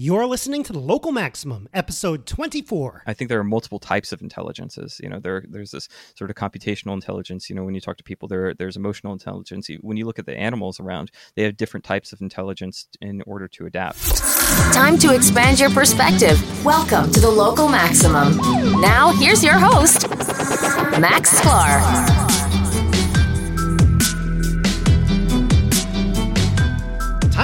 You're listening to the Local Maximum, episode 24. I think there are multiple types of intelligences. You know, there there's this sort of computational intelligence. You know, when you talk to people, there there's emotional intelligence. When you look at the animals around, they have different types of intelligence in order to adapt. Time to expand your perspective. Welcome to the Local Maximum. Now, here's your host, Max Sklar.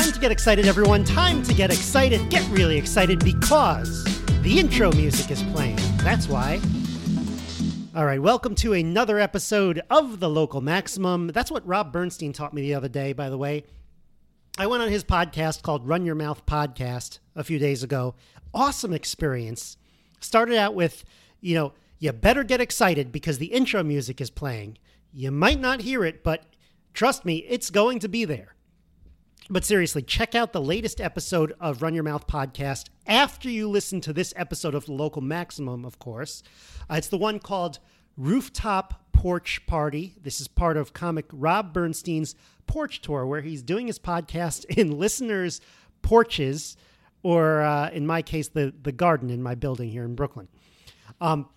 Time to get excited, everyone. Time to get excited. Get really excited because the intro music is playing. That's why. All right, welcome to another episode of The Local Maximum. That's what Rob Bernstein taught me the other day, by the way. I went on his podcast called Run Your Mouth Podcast a few days ago. Awesome experience. Started out with, you know, you better get excited because the intro music is playing. You might not hear it, but trust me, it's going to be there. But seriously, check out the latest episode of Run Your Mouth podcast after you listen to this episode of the Local Maximum, of course. Uh, it's the one called Rooftop Porch Party. This is part of comic Rob Bernstein's porch tour, where he's doing his podcast in listeners' porches, or uh, in my case, the, the garden in my building here in Brooklyn. Um,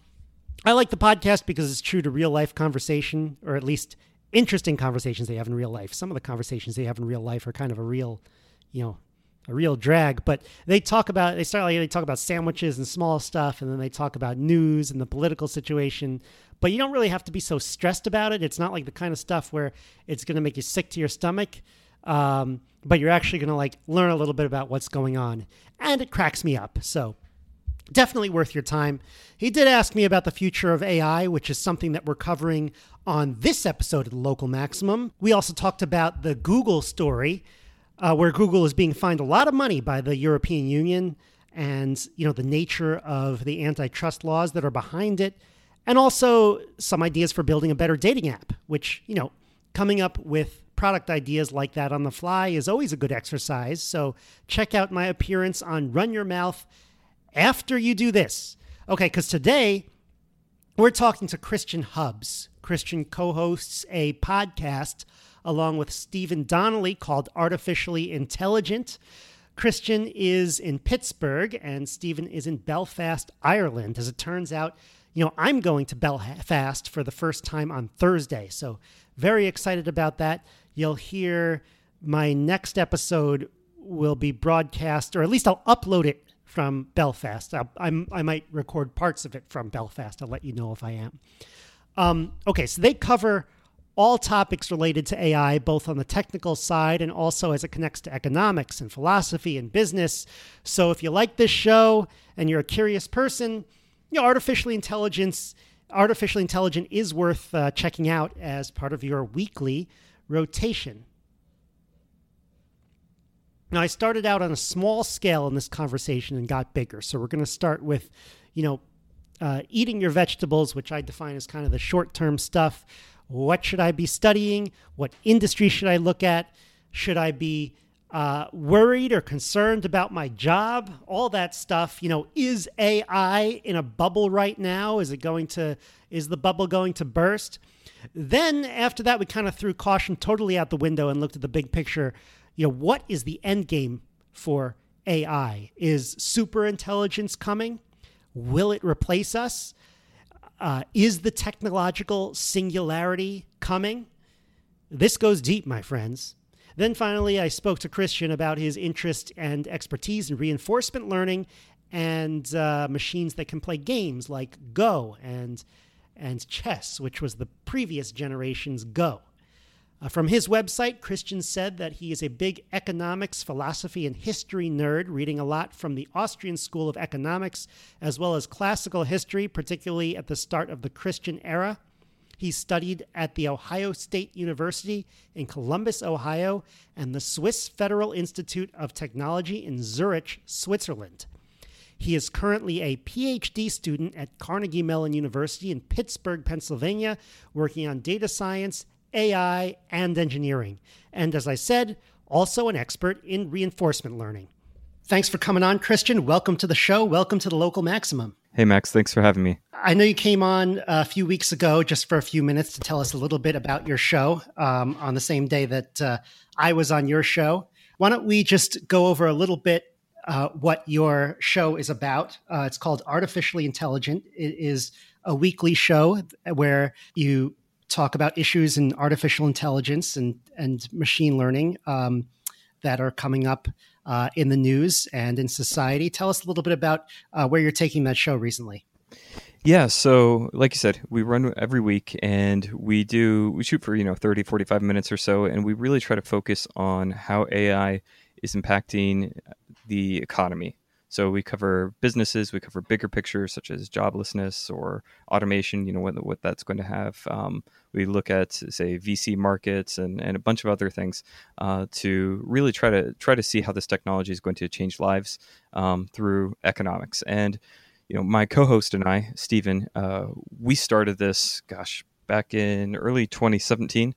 I like the podcast because it's true to real life conversation, or at least interesting conversations they have in real life. Some of the conversations they have in real life are kind of a real, you know, a real drag. But they talk about they start like they talk about sandwiches and small stuff, and then they talk about news and the political situation. But you don't really have to be so stressed about it. It's not like the kind of stuff where it's going to make you sick to your stomach. Um, but you're actually going to like learn a little bit about what's going on, and it cracks me up. So definitely worth your time. He did ask me about the future of AI, which is something that we're covering on this episode of the Local Maximum. We also talked about the Google story, uh, where Google is being fined a lot of money by the European Union, and you know the nature of the antitrust laws that are behind it, and also some ideas for building a better dating app. Which you know, coming up with product ideas like that on the fly is always a good exercise. So check out my appearance on Run Your Mouth after you do this. Okay, because today we're talking to Christian Hubbs. Christian co hosts a podcast along with Stephen Donnelly called Artificially Intelligent. Christian is in Pittsburgh and Stephen is in Belfast, Ireland. As it turns out, you know, I'm going to Belfast for the first time on Thursday. So, very excited about that. You'll hear my next episode will be broadcast, or at least I'll upload it from Belfast. I, I'm, I might record parts of it from Belfast. I'll let you know if I am. Um, okay, so they cover all topics related to AI, both on the technical side and also as it connects to economics and philosophy and business. So if you like this show and you're a curious person, you know, artificial intelligence, artificially intelligent is worth uh, checking out as part of your weekly rotation. Now, I started out on a small scale in this conversation and got bigger. So we're going to start with, you know, uh, eating your vegetables, which I define as kind of the short term stuff. What should I be studying? What industry should I look at? Should I be uh, worried or concerned about my job? All that stuff. You know, is AI in a bubble right now? Is it going to, is the bubble going to burst? Then after that, we kind of threw caution totally out the window and looked at the big picture you know, what is the end game for AI? Is super intelligence coming? Will it replace us? Uh, is the technological singularity coming? This goes deep, my friends. Then finally, I spoke to Christian about his interest and expertise in reinforcement learning and uh, machines that can play games like Go and and chess, which was the previous generation's Go. Uh, from his website, Christian said that he is a big economics, philosophy, and history nerd, reading a lot from the Austrian School of Economics as well as classical history, particularly at the start of the Christian era. He studied at the Ohio State University in Columbus, Ohio, and the Swiss Federal Institute of Technology in Zurich, Switzerland. He is currently a PhD student at Carnegie Mellon University in Pittsburgh, Pennsylvania, working on data science AI, and engineering. And as I said, also an expert in reinforcement learning. Thanks for coming on, Christian. Welcome to the show. Welcome to the Local Maximum. Hey, Max. Thanks for having me. I know you came on a few weeks ago just for a few minutes to tell us a little bit about your show um, on the same day that uh, I was on your show. Why don't we just go over a little bit uh, what your show is about. Uh, it's called Artificially Intelligent. It is a weekly show where you talk about issues in artificial intelligence and, and machine learning um, that are coming up uh, in the news and in society. Tell us a little bit about uh, where you're taking that show recently. Yeah, so like you said, we run every week and we do we shoot for, you know, 30 45 minutes or so and we really try to focus on how AI is impacting the economy. So we cover businesses, we cover bigger pictures such as joblessness or automation. You know what what that's going to have. Um, we look at say VC markets and, and a bunch of other things uh, to really try to try to see how this technology is going to change lives um, through economics. And you know, my co-host and I, Stephen, uh, we started this. Gosh, back in early 2017,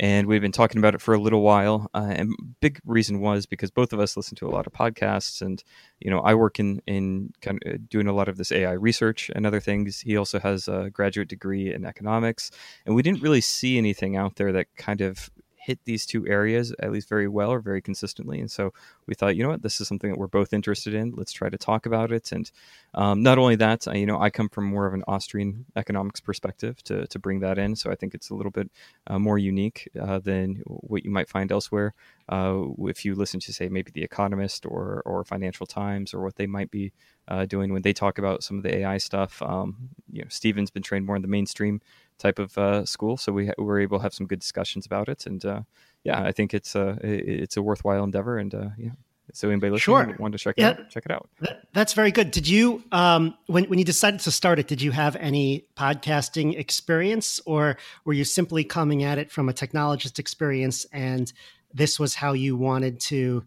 and we've been talking about it for a little while. Uh, and big reason was because both of us listen to a lot of podcasts, and you know, I work in in kind of doing a lot of this AI research and other things. He also has a graduate degree in economics, and we didn't really see anything out there that kind of hit these two areas at least very well or very consistently. And so we thought, you know what, this is something that we're both interested in. Let's try to talk about it. And um, not only that, you know, I come from more of an Austrian economics perspective to, to bring that in. So I think it's a little bit uh, more unique uh, than what you might find elsewhere. Uh, if you listen to, say, maybe The Economist or, or Financial Times or what they might be uh, doing when they talk about some of the AI stuff. Um, you know, Stephen's been trained more in the mainstream type of uh, school. So we, ha- we were able to have some good discussions about it. And uh, yeah, I think it's a, it's a worthwhile endeavor. And uh, yeah. So anybody listening sure. want to check it yeah, out, check it out. That, that's very good. Did you, um, when, when you decided to start it, did you have any podcasting experience or were you simply coming at it from a technologist experience and this was how you wanted to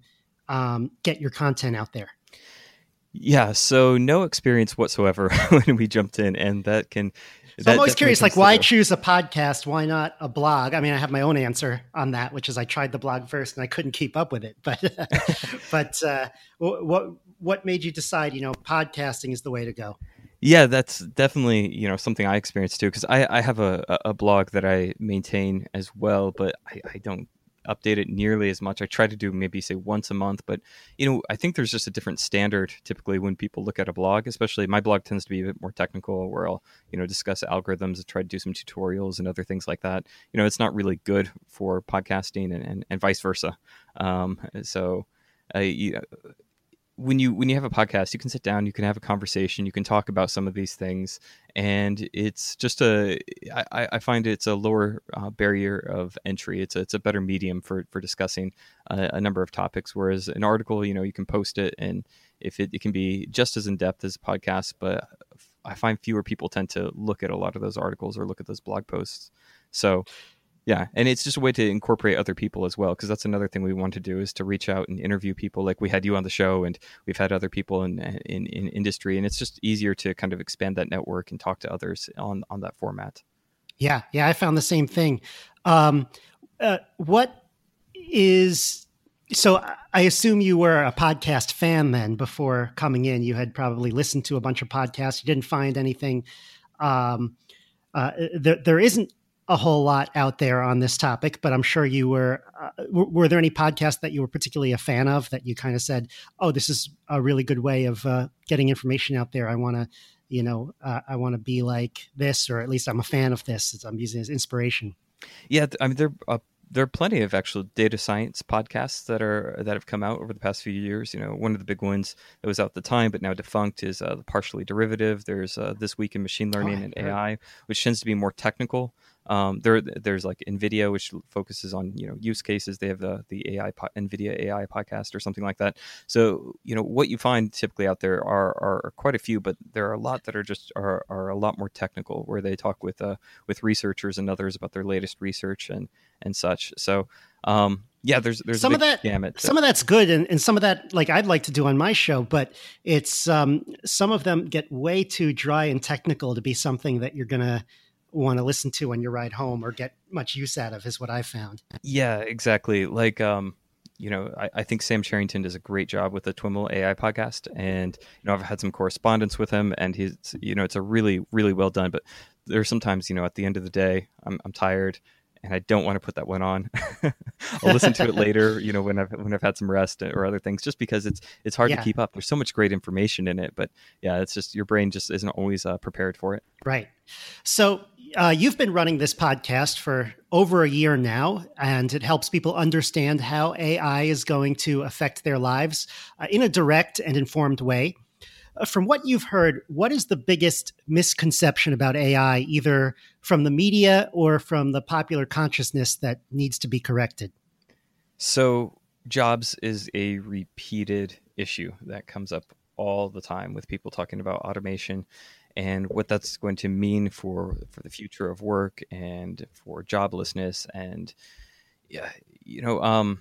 um, get your content out there? Yeah, so no experience whatsoever when we jumped in, and that can so that I'm always curious, like, why choose a podcast? Why not a blog? I mean, I have my own answer on that, which is I tried the blog first and I couldn't keep up with it. But, but uh, what what made you decide? You know, podcasting is the way to go. Yeah, that's definitely you know something I experienced too because I, I have a, a blog that I maintain as well, but I, I don't update it nearly as much. I try to do maybe say once a month, but you know, I think there's just a different standard typically when people look at a blog, especially my blog tends to be a bit more technical where I'll, you know, discuss algorithms and try to do some tutorials and other things like that. You know, it's not really good for podcasting and, and, and vice versa. Um, so, uh, you, when you when you have a podcast you can sit down you can have a conversation you can talk about some of these things and it's just a i, I find it's a lower uh, barrier of entry. It's a, it's a better medium for for discussing a, a, number of topics whereas an article you know you can post it and if it, it can be just as in-depth as a podcast but i find fewer people tend to look at a lot of those articles or look at those blog posts. So yeah, and it's just a way to incorporate other people as well, because that's another thing we want to do is to reach out and interview people. Like we had you on the show, and we've had other people in in, in industry, and it's just easier to kind of expand that network and talk to others on on that format. Yeah, yeah, I found the same thing. Um, uh, what is so? I assume you were a podcast fan then before coming in. You had probably listened to a bunch of podcasts. You didn't find anything. Um, uh, there, there isn't a whole lot out there on this topic, but I'm sure you were. Uh, were there any podcasts that you were particularly a fan of that you kind of said, "Oh, this is a really good way of uh, getting information out there. I want to, you know, uh, I want to be like this, or at least I'm a fan of this. I'm using it as inspiration." Yeah, I mean, there uh, there are plenty of actual data science podcasts that are that have come out over the past few years. You know, one of the big ones that was out at the time but now defunct is uh, the partially derivative. There's uh, this week in machine oh, learning oh, and AI, which tends to be more technical. Um, there, there's like NVIDIA, which focuses on you know use cases. They have the the AI po- NVIDIA AI podcast or something like that. So you know what you find typically out there are, are quite a few, but there are a lot that are just are, are a lot more technical, where they talk with uh, with researchers and others about their latest research and and such. So um, yeah, there's there's some of that gamut. Some of that's good, and, and some of that like I'd like to do on my show, but it's um, some of them get way too dry and technical to be something that you're gonna want to listen to on your ride home or get much use out of is what I found. Yeah, exactly. Like, um, you know, I, I, think Sam Charrington does a great job with the TWIML AI podcast, and you know, I've had some correspondence with him, and he's, you know, it's a really, really well done. But there's sometimes, you know, at the end of the day, I'm, I'm tired, and I don't want to put that one on. I'll listen to it later, you know, when I've when I've had some rest or other things, just because it's it's hard Yeah. to keep up. There's so much great information in it, but yeah, it's just your brain just isn't always uh, prepared for it. Right. So uh, you've been running this podcast for over a year now, and it helps people understand how AI is going to affect their lives uh, in a direct and informed way. Uh, from what you've heard, what is the biggest misconception about AI, either from the media or from the popular consciousness, that needs to be corrected? So jobs is a repeated issue that comes up all the time with people talking about automation and what that's going to mean for for the future of work and for joblessness and yeah you know um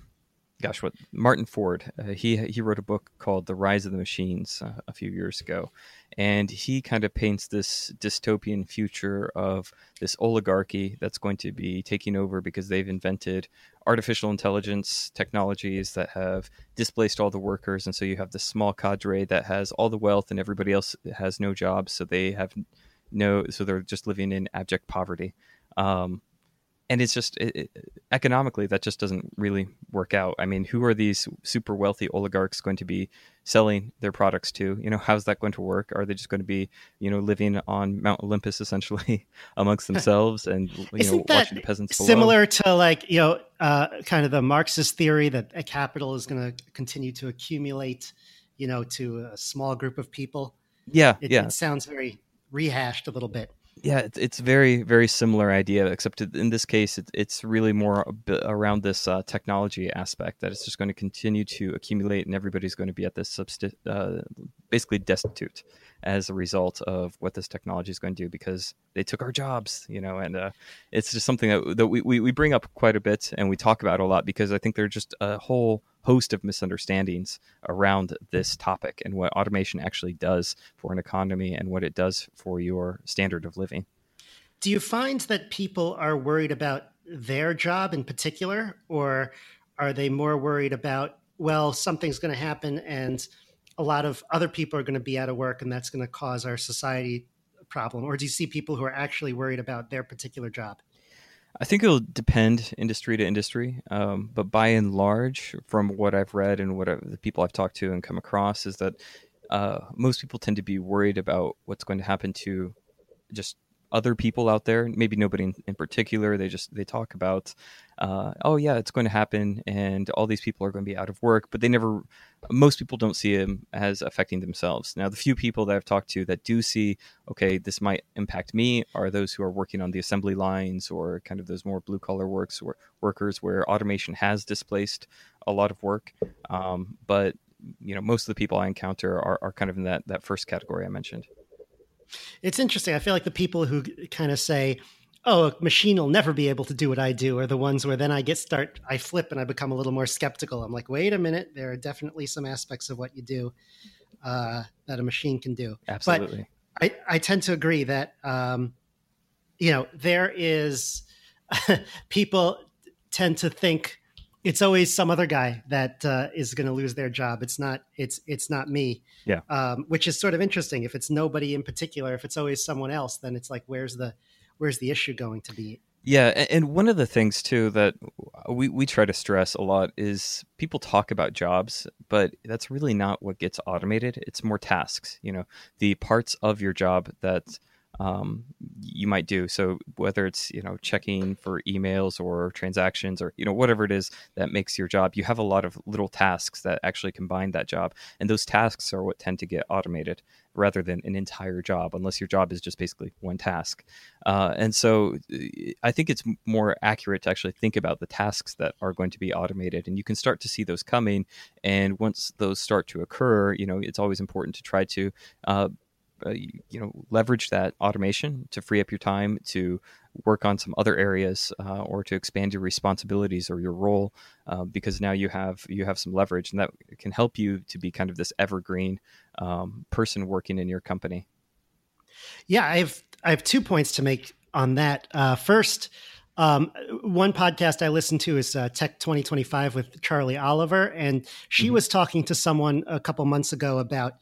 gosh what martin ford uh, he he wrote a book called the rise of the machines uh, a few years ago. And he kind of paints this dystopian future of this oligarchy that's going to be taking over because they've invented artificial intelligence technologies that have displaced all the workers. And so you have this small cadre that has all the wealth and everybody else has no jobs so they have no so they're just living in abject poverty. Um, and it's just it, it, economically that just doesn't really work out i mean who are these super wealthy oligarchs going to be selling their products to you know how's that going to work are they just going to be you know living on mount olympus essentially amongst themselves and you Isn't know watching the peasants below? Similar to like you know, uh, kind of the Marxist theory that a capital is going to continue to accumulate, you know, to a small group of people. yeah It, yeah it sounds very rehashed a little bit. Yeah, it's, very very similar idea, except in this case, it, it's really more around this uh, technology aspect that it's just going to continue to accumulate, and everybody's going to be at this uh, basically destitute as a result of what this technology is going to do because they took our jobs, you know, and uh, it's just something that, that we, we, we bring up quite a bit and we talk about a lot because I think there are just a whole host of misunderstandings around this topic and what automation actually does for an economy and what it does for your standard of living. Do you find that people are worried about their job in particular, or are they more worried about, well, something's going to happen and a lot of other people are going to be out of work and that's going to cause our society a problem? Or do you see people who are actually worried about their particular job? I think it'll depend industry to industry, um, but by and large, from what I've read and what I, the people I've talked to and come across, is that uh, most people tend to be worried about what's going to happen to just other people out there. Maybe nobody in, in particular. They just they talk about, uh, oh yeah, it's going to happen, and all these people are going to be out of work. But they never. Most people don't see them as affecting themselves. Now, the few people that I've talked to that do see, okay, this might impact me, are those who are working on the assembly lines or kind of those more blue collar works or workers where automation has displaced a lot of work. Um, but you know, most of the people I encounter are, are kind of in that that first category I mentioned. It's interesting. I feel like the people who kind of say, "Oh, a machine will never be able to do what I do," are the ones where then I get start, I flip, and I become a little more skeptical. I'm like, "Wait a minute, there are definitely some aspects of what you do uh, that a machine can do." Absolutely. But I, I tend to agree that um, you know there is people tend to think it's always some other guy that uh, is going to lose their job. It's not. It's it's not me. Yeah. Um, which is sort of interesting. If it's nobody in particular, if it's always someone else, then it's like where's the where's the issue going to be? Yeah, and one of the things too that we, we try to stress a lot is people talk about jobs, but that's really not what gets automated. It's more tasks, you know, the parts of your job that um, you might do. So whether it's you know checking for emails or transactions or you know whatever it is that makes your job, you have a lot of little tasks that actually combine that job, and those tasks are what tend to get automated rather than an entire job, unless your job is just basically one task. Uh, and so I think it's more accurate to actually think about the tasks that are going to be automated, and you can start to see those coming. And once those start to occur, you know it's always important to try to uh, uh, you know leverage that automation to free up your time to work on some other areas uh, or to expand your responsibilities or your role uh, because now you have you have some leverage and that can help you to be kind of this evergreen um, person working in your company Yeah, I have I have two points to make on that. Uh, first, um, one podcast I listened to is uh, Tech 2025 with Charlie Oliver, and she Mhm. was talking to someone a couple months ago about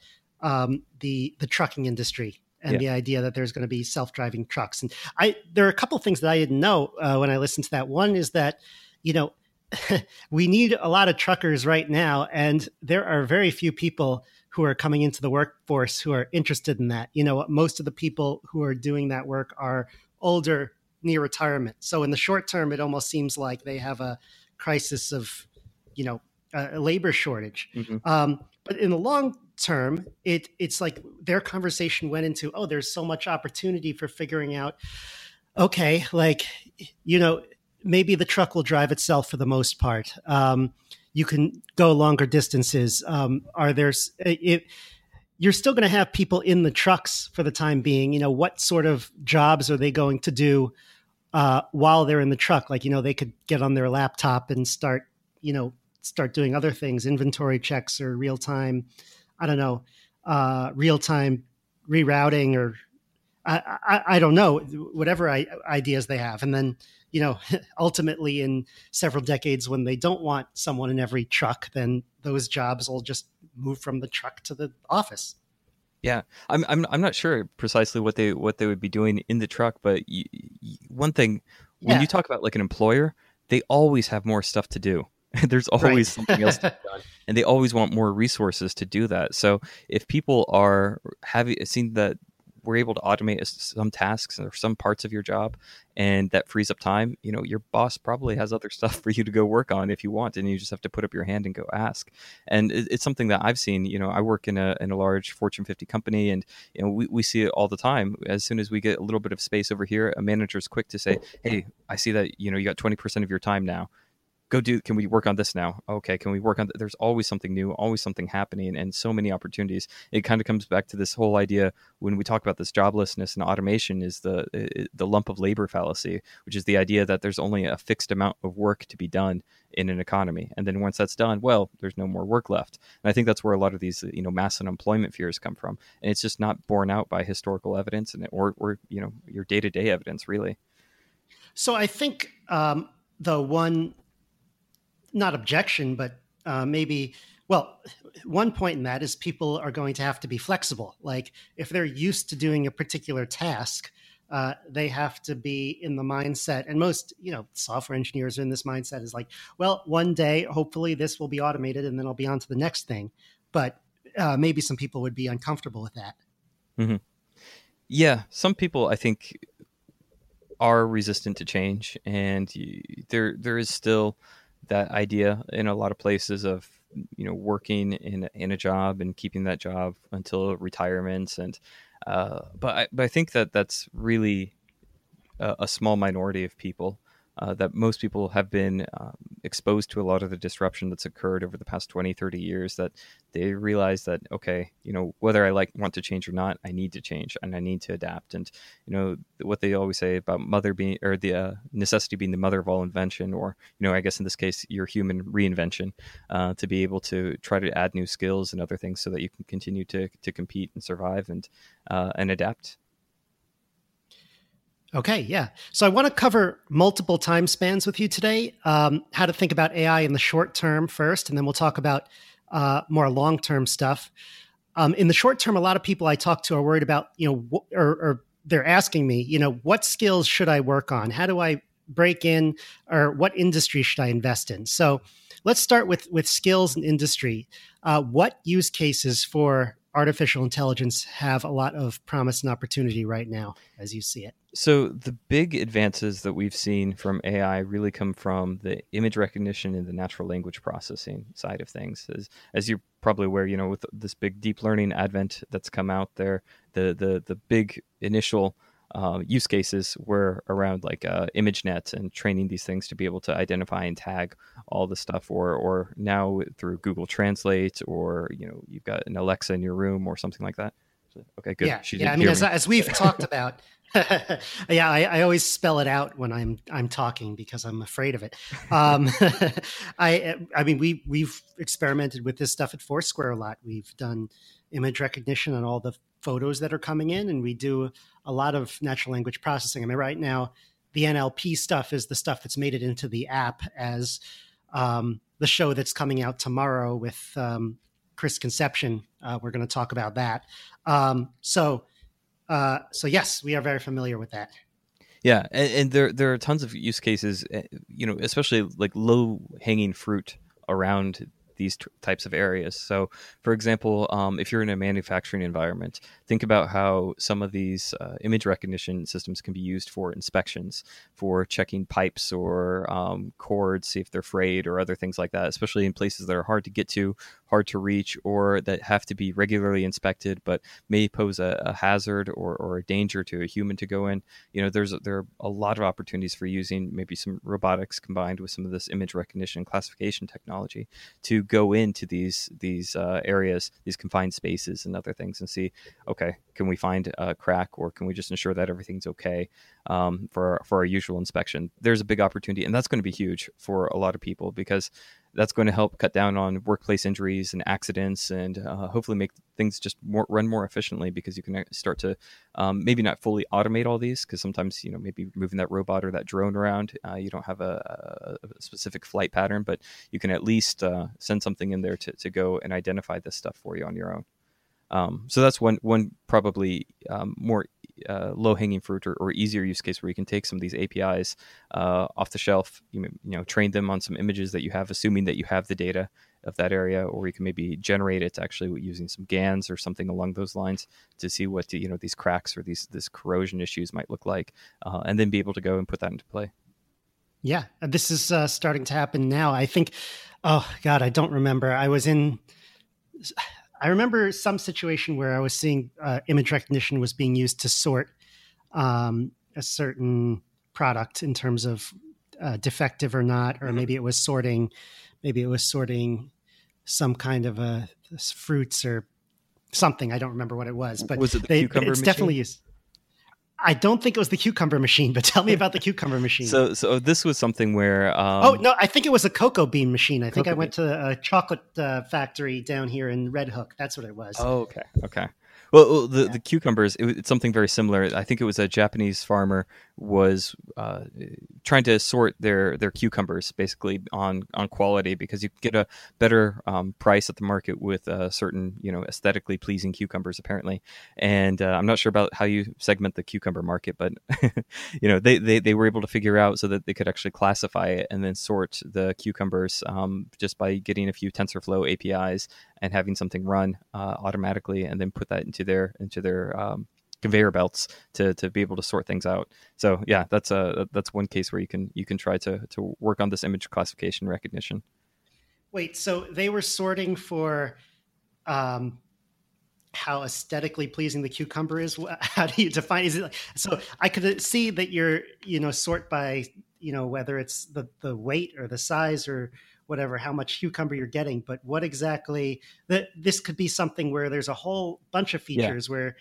um, the the trucking industry and Yeah. the idea that there's going to be self-driving trucks. And I there are a couple things that I didn't know uh, when I listened to that. One is that you know we need a lot of truckers right now, and there are very few people who are coming into the workforce who are interested in that. You know, most of the people who are doing that work are older, near retirement. So in the short term, it almost seems like they have a crisis of, you know, a labor shortage. Mhm. Um, but in the long term, it it's like their conversation went into, oh, there's so much opportunity for figuring out, okay, like, you know, maybe the truck will drive itself for the most part. Um, you can go longer distances. Um, are there's it, you're still going to have people in the trucks for the time being. You know, what sort of jobs are they going to do uh, while they're in the truck? Like, you know, they could get on their laptop and start, you know, start doing other things, inventory checks or real time, I don't know, uh, real time rerouting or I, I, I don't know, whatever I, ideas they have. And then, you know, ultimately in several decades, when they don't want someone in every truck, then those jobs will just move from the truck to the office. Yeah, I'm I'm I'm not sure precisely what they what they would be doing in the truck, but y- y- one thing when Yeah. you talk about like an employer, they always have more stuff to do. There's always something else to be done, and they always want more resources to do that. So if people are having seen that we're able to automate some tasks or some parts of your job, and that frees up time, you know, your boss probably has other stuff for you to go work on if you want, and you just have to put up your hand and go ask. And it's something that I've seen. You know, I work in a in a large Fortune 50 company, and you know, we, we see it all the time. As soon as we get a little bit of space over here, a manager's quick to say, "Hey, I see that you know you got 20% of your time now. Go do. Can we work on this now? Okay, can we work on? Th-? There's always something new, always something happening, and so many opportunities. It kind of comes back to this whole idea when we talk about this joblessness and automation is the the lump of labor fallacy, which is the idea that there's only a fixed amount of work to be done in an economy, and then once that's done, well, there's no more work left. And I think that's where a lot of these you know mass unemployment fears come from, and it's just not borne out by historical evidence and or or you know your day to day evidence really. So I think um, the one, not objection, but uh, maybe, well, one point in that is people are going to have to be flexible. Like if they're used to doing a particular task, uh, they have to be in the mindset. And most, you know, software engineers are in this mindset is like, well, one day, hopefully this will be automated and then I'll be on to the next thing. But uh, maybe some people would be uncomfortable with that. Yeah, some people I think are resistant to change, and y- there there is still that idea in a lot of places of you know working in in a job and keeping that job until retirement, and uh, but I, but I think that that's really a, a small minority of people. Uh, that most people have been um, exposed to a lot of the disruption that's occurred over the past 20 30 years that they realize that okay you know whether i like want to change or not i need to change and i need to adapt. And you know what they always say about mother being or the uh, necessity being the mother of all invention or you know i guess in this case your human reinvention uh, to be able to try to add new skills and other things so that you can continue to to compete and survive and uh, and adapt Okay, yeah. So I want to cover multiple time spans with you today. Um, how to think about AI in the short term first, and then we'll talk about uh, more long term stuff. Um, in the short term, a lot of people I talk to are worried about, you know, wh- or, or they're asking me, you know, what skills should I work on? How do I break in, or what industry should I invest in? So let's start with with skills and industry. Uh, what use cases for artificial intelligence have a lot of promise and opportunity right now, as you see it? So the big advances that we've seen from AI really come from the image recognition and the natural language processing side of things. As, as you're probably aware, you know, with this big deep learning advent that's come out there, the the the big initial uh, use cases were around like uh, ImageNet and training these things to be able to identify and tag all the stuff, or or now through Google Translate, or you know, you've got an Alexa in your room or something like that. So, okay, good. Yeah, She yeah. I mean, as, me. as we've talked about, yeah, I, I always spell it out when I'm I'm talking because I'm afraid of it. Um, I I mean, we we've experimented with this stuff at Foursquare a lot. We've done image recognition on all the photos that are coming in, and we do a lot of natural language processing. I mean, right now, the NLP stuff is the stuff that's made it into the app as um, the show that's coming out tomorrow with um, Chris Conception. Uh, we're going to talk about that. Um, so Uh, so yes, we are very familiar with that. Yeah, and, and there there are tons of use cases, eh, you know, especially like low hanging fruit around these t- types of areas. So, for example, um, if you're in a manufacturing environment, think about how some of these uh, image recognition systems can be used for inspections, for checking pipes or um, cords, see if they're frayed or other things like that, especially in places that are hard to get to, hard to reach, or that have to be regularly inspected, but may pose a, a hazard or, or a danger to a human to go in. You know, there's there are a lot of opportunities for using maybe some robotics combined with some of this image recognition classification technology to go into these these uh, areas, these confined spaces, and other things, and see, okay, can we find a crack, or can we just ensure that everything's okay um, for for our usual inspection? There's a big opportunity, and that's going to be huge for a lot of people because that's going to help cut down on workplace injuries and accidents and uh, hopefully make things just more run more efficiently because you can start to um, maybe not fully automate all these because sometimes you know maybe moving that robot or that drone around uh, you don't have a, a, specific flight pattern but you can at least uh, send something in there to, to go and identify this stuff for you on your own um, so that's one one probably um, more uh, low hanging fruit or, or, easier use case where you can take some of these APIs uh, off the shelf, you, you know, train them on some images that you have, assuming that you have the data of that area, or you can maybe generate it actually using some GANs or something along those lines to see what you know these cracks or these this corrosion issues might look like, uh, and then be able to go and put that into play. Yeah, this is uh, starting to happen now. I think. Oh God, I don't remember. I was in. I remember some situation where I was seeing uh, image recognition was being used to sort um, a certain product in terms of uh, defective or not, or mm-hmm. maybe it was sorting, maybe it was sorting some kind of a fruits or something. I don't remember what it was, but was it the they, cucumber it's machine? definitely used. I don't think it was the cucumber machine, but tell me about the cucumber machine. so, so this was something where. Um, oh no, I think it was a cocoa bean machine. I think I went bean. to a chocolate uh, factory down here in Red Hook. That's what it was. Oh, okay, okay. Well, the, yeah. the cucumbers, it, it's something very similar. I think it was a Japanese farmer was uh, trying to sort their their cucumbers basically on on quality because you get a better um, price at the market with uh, certain you know aesthetically pleasing cucumbers apparently. And uh, I'm not sure about how you segment the cucumber market, but you know they, they they were able to figure out so that they could actually classify it and then sort the cucumbers um, just by getting a few TensorFlow APIs and having something run uh, automatically and then put that into their into their um, conveyor belts to to be able to sort things out. So yeah, that's a that's one case where you can you can try to to work on this image classification recognition. Wait, so they were sorting for um, how aesthetically pleasing the cucumber is. How do you define? Is it like, so? I could see that you're you know sort by you know whether it's the the weight or the size or whatever how much cucumber you're getting but what exactly that this could be something where there's a whole bunch of features yeah. where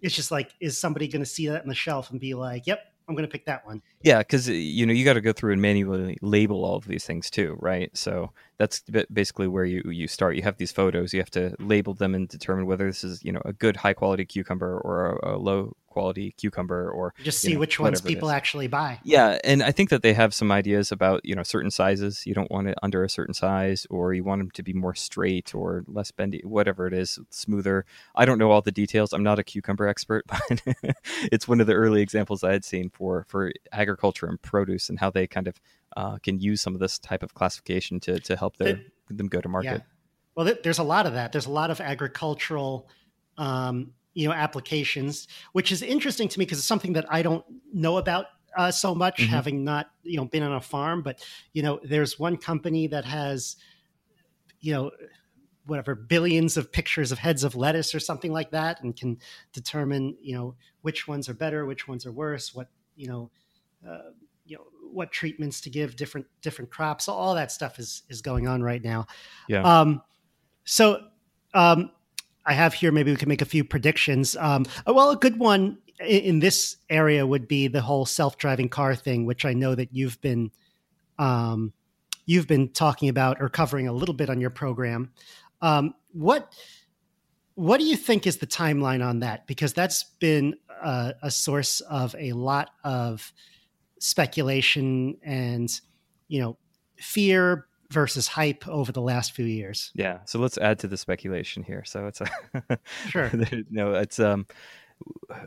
it's just like is somebody going to see that on the shelf and be like yep i'm going to pick that one yeah because eh, you know you got to go through and manually label all of these things too right so that's basically where you you start. You have these photos, you have to label them and determine whether this is you know a good high quality cucumber or a, a low quality cucumber or just see know, which ones people actually buy. Yeah, and I think that they have some ideas about you know certain sizes. You don't want it under a certain size, or you want them to be more straight or less bendy, whatever it is, smoother. I don't know all the details. I'm not a cucumber expert, but it's one of the early examples I had seen for for agriculture and produce and how they kind of uh, can use some of this type of classification to to help their, the, them go to market. Yeah. Well, there's a lot of that. There's a lot of agricultural, um, you know, applications, which is interesting to me because it's something that I don't know about uh, so much, mm-hmm. having not you know been on a farm. But you know, there's one company that has, you know, whatever billions of pictures of heads of lettuce or something like that, and can determine you know which ones are better, which ones are worse, what you know. Uh, you know what treatments to give different different crops all that stuff is is going on right now yeah um so um i have here maybe we can make a few predictions. Um uh, well a good one in this area would be the whole self-driving car thing which i know that you've been um you've been talking about or covering a little bit on your program. Um what what do you think is the timeline on that? Because that's been uh, a source of a lot of speculation and you know fear versus hype over the last few years. Yeah, so let's add to the speculation here. So it's a sure. no, it's um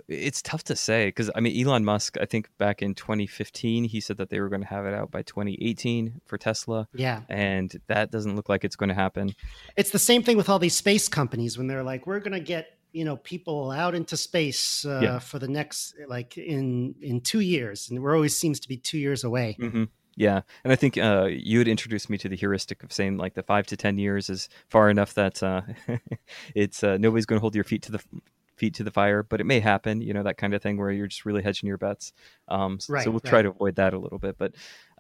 it's tough to say because I mean Elon Musk. I think back in 2015 he said that they were going to have it out by 2018 for Tesla. Yeah, and that doesn't look like it's going to happen. It's the same thing with all these space companies when they're like, we're going to get you know people out into space uh, yeah. for the next like in in two years, and we're always seems to be two years away. Mm-hmm. Yeah, and I think uh, you had introduced me to the heuristic of saying like the five to ten years is far enough that uh, it's uh, nobody's going to hold your feet to the feet to the fire, but it may happen, you know, that kind of thing where you're just really hedging your bets. Um, right, so we'll right. try to avoid that a little bit. But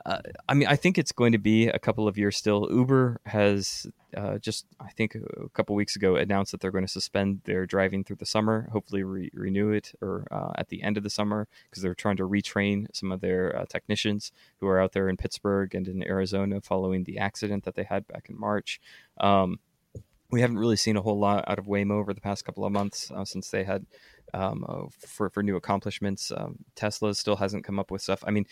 uh, I mean, I think it's going to be a couple of years still. Uber has uh, just, I think, a couple weeks ago announced that they're going to suspend their driving through the summer, hopefully re- renew it or uh, at the end of the summer because they're trying to retrain some of their uh, technicians who are out there in Pittsburgh and in Arizona following the accident that they had back in March. Um, we haven't really seen a whole lot out of Waymo over the past couple of months uh, since they had um, uh, for for new accomplishments. Um, Tesla still hasn't come up with stuff. I mean,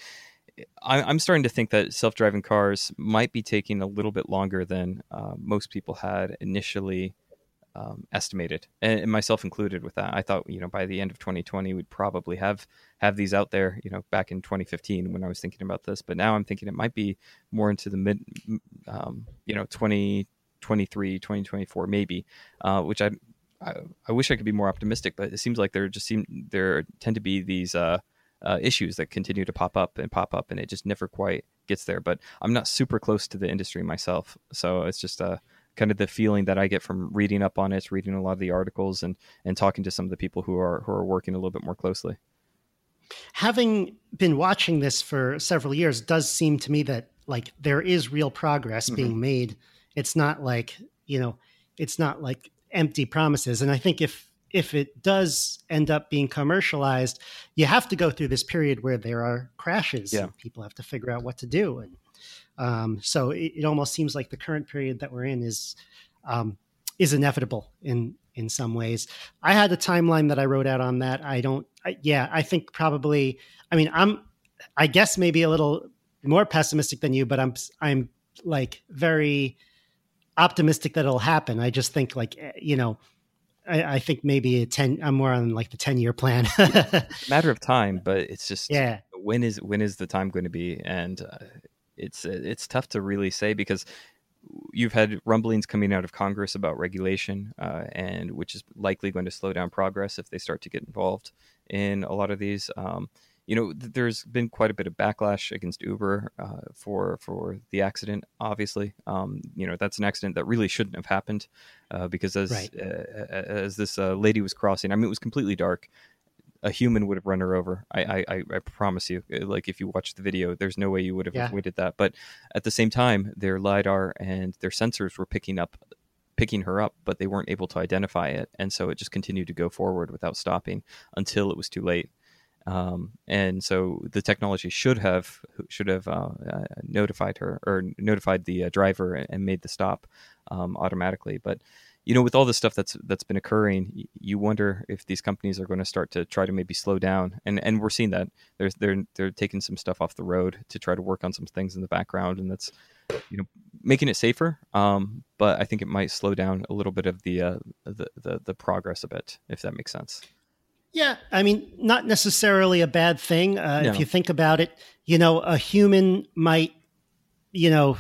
I, am starting to think that self driving cars might be taking a little bit longer than uh, most people had initially um, estimated, and, and, myself included with that. I thought you know by the end of 2020 we'd probably have have these out there. You know, back in 2015 when I was thinking about this, but now I'm thinking it might be more into the mid, um, you know, 20 23, 2024, maybe, uh, which I, I, I wish I could be more optimistic, but it seems like there just seem there tend to be these uh, uh, issues that continue to pop up and pop up, and it just never quite gets there. But I'm not super close to the industry myself, so it's just uh, kind of the feeling that I get from reading up on it, reading a lot of the articles, and and talking to some of the people who are who are working a little bit more closely. Having been watching this for several years, does seem to me that like there is real progress mm-hmm. being made it's not like you know it's not like empty promises. And i think if if it does end up being commercialized you have to go through this period where there are crashes yeah. and people have to figure out what to do. And um, so it, it, almost seems like the current period that we're in is um, is inevitable in in some ways. I had a timeline that i wrote out on that. I don't I, yeah i think probably i mean i'm i guess maybe a little more pessimistic than you but i'm i'm like very optimistic that it'll happen. I just think like eh, you know, I, I think maybe a ten. I'm more on like the ten year plan. Matter of time, but it's just yeah. When is when is the time going to be? And uh, it's uh, it's tough to really say because you've had rumblings coming out of Congress about regulation, uh, and which is likely going to slow down progress if they start to get involved in a lot of these. Um, you know, th- there's been quite a bit of backlash against Uber uh, for for the accident. Obviously, um, you know that's an accident that really shouldn't have happened uh, because as right. uh, as this uh, lady was crossing, I mean, it was completely dark. A human would have run her over. I, I, I promise you. Uh, like if you watch the video, there's no way you would have yeah. avoided that. But at the same time, their lidar and their sensors were picking up picking her up, but they weren't able to identify it, and so it just continued to go forward without stopping until it was too late. Um, and so the technology should have should have uh, uh, notified her or notified the uh, driver and made the stop um, automatically. But you know, with all the stuff that's that's been occurring, you wonder if these companies are going to start to try to maybe slow down. And and we're seeing that there's they're they're taking some stuff off the road to try to work on some things in the background, and that's you know making it safer. Um, but I think it might slow down a little bit of the uh, the, the the progress a bit, if that makes sense. Yeah, I mean, not necessarily a bad thing. Uh, no. If you think about it, you know, a human might, you know,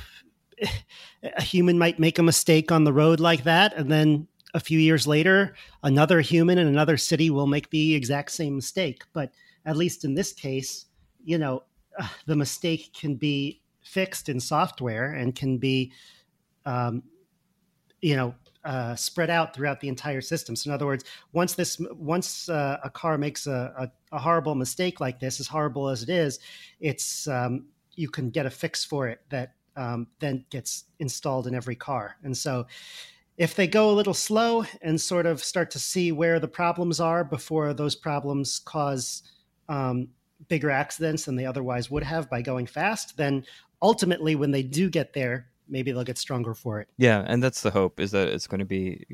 a human might make a mistake on the road like that, and then a few years later, another human in another city will make the exact same mistake. But at least in this case, you know, uh, the mistake can be fixed in software and can be, um, you know, uh, spread out throughout the entire system. So in other words, once this once uh, a car makes a, a, a, horrible mistake like this, as horrible as it is, it's um, you can get a fix for it that um, then gets installed in every car. And so if they go a little slow and sort of start to see where the problems are before those problems cause um, bigger accidents than they otherwise would have by going fast, then ultimately when they do get there, maybe they'll get stronger for it. Yeah, and that's the hope is that it's going to be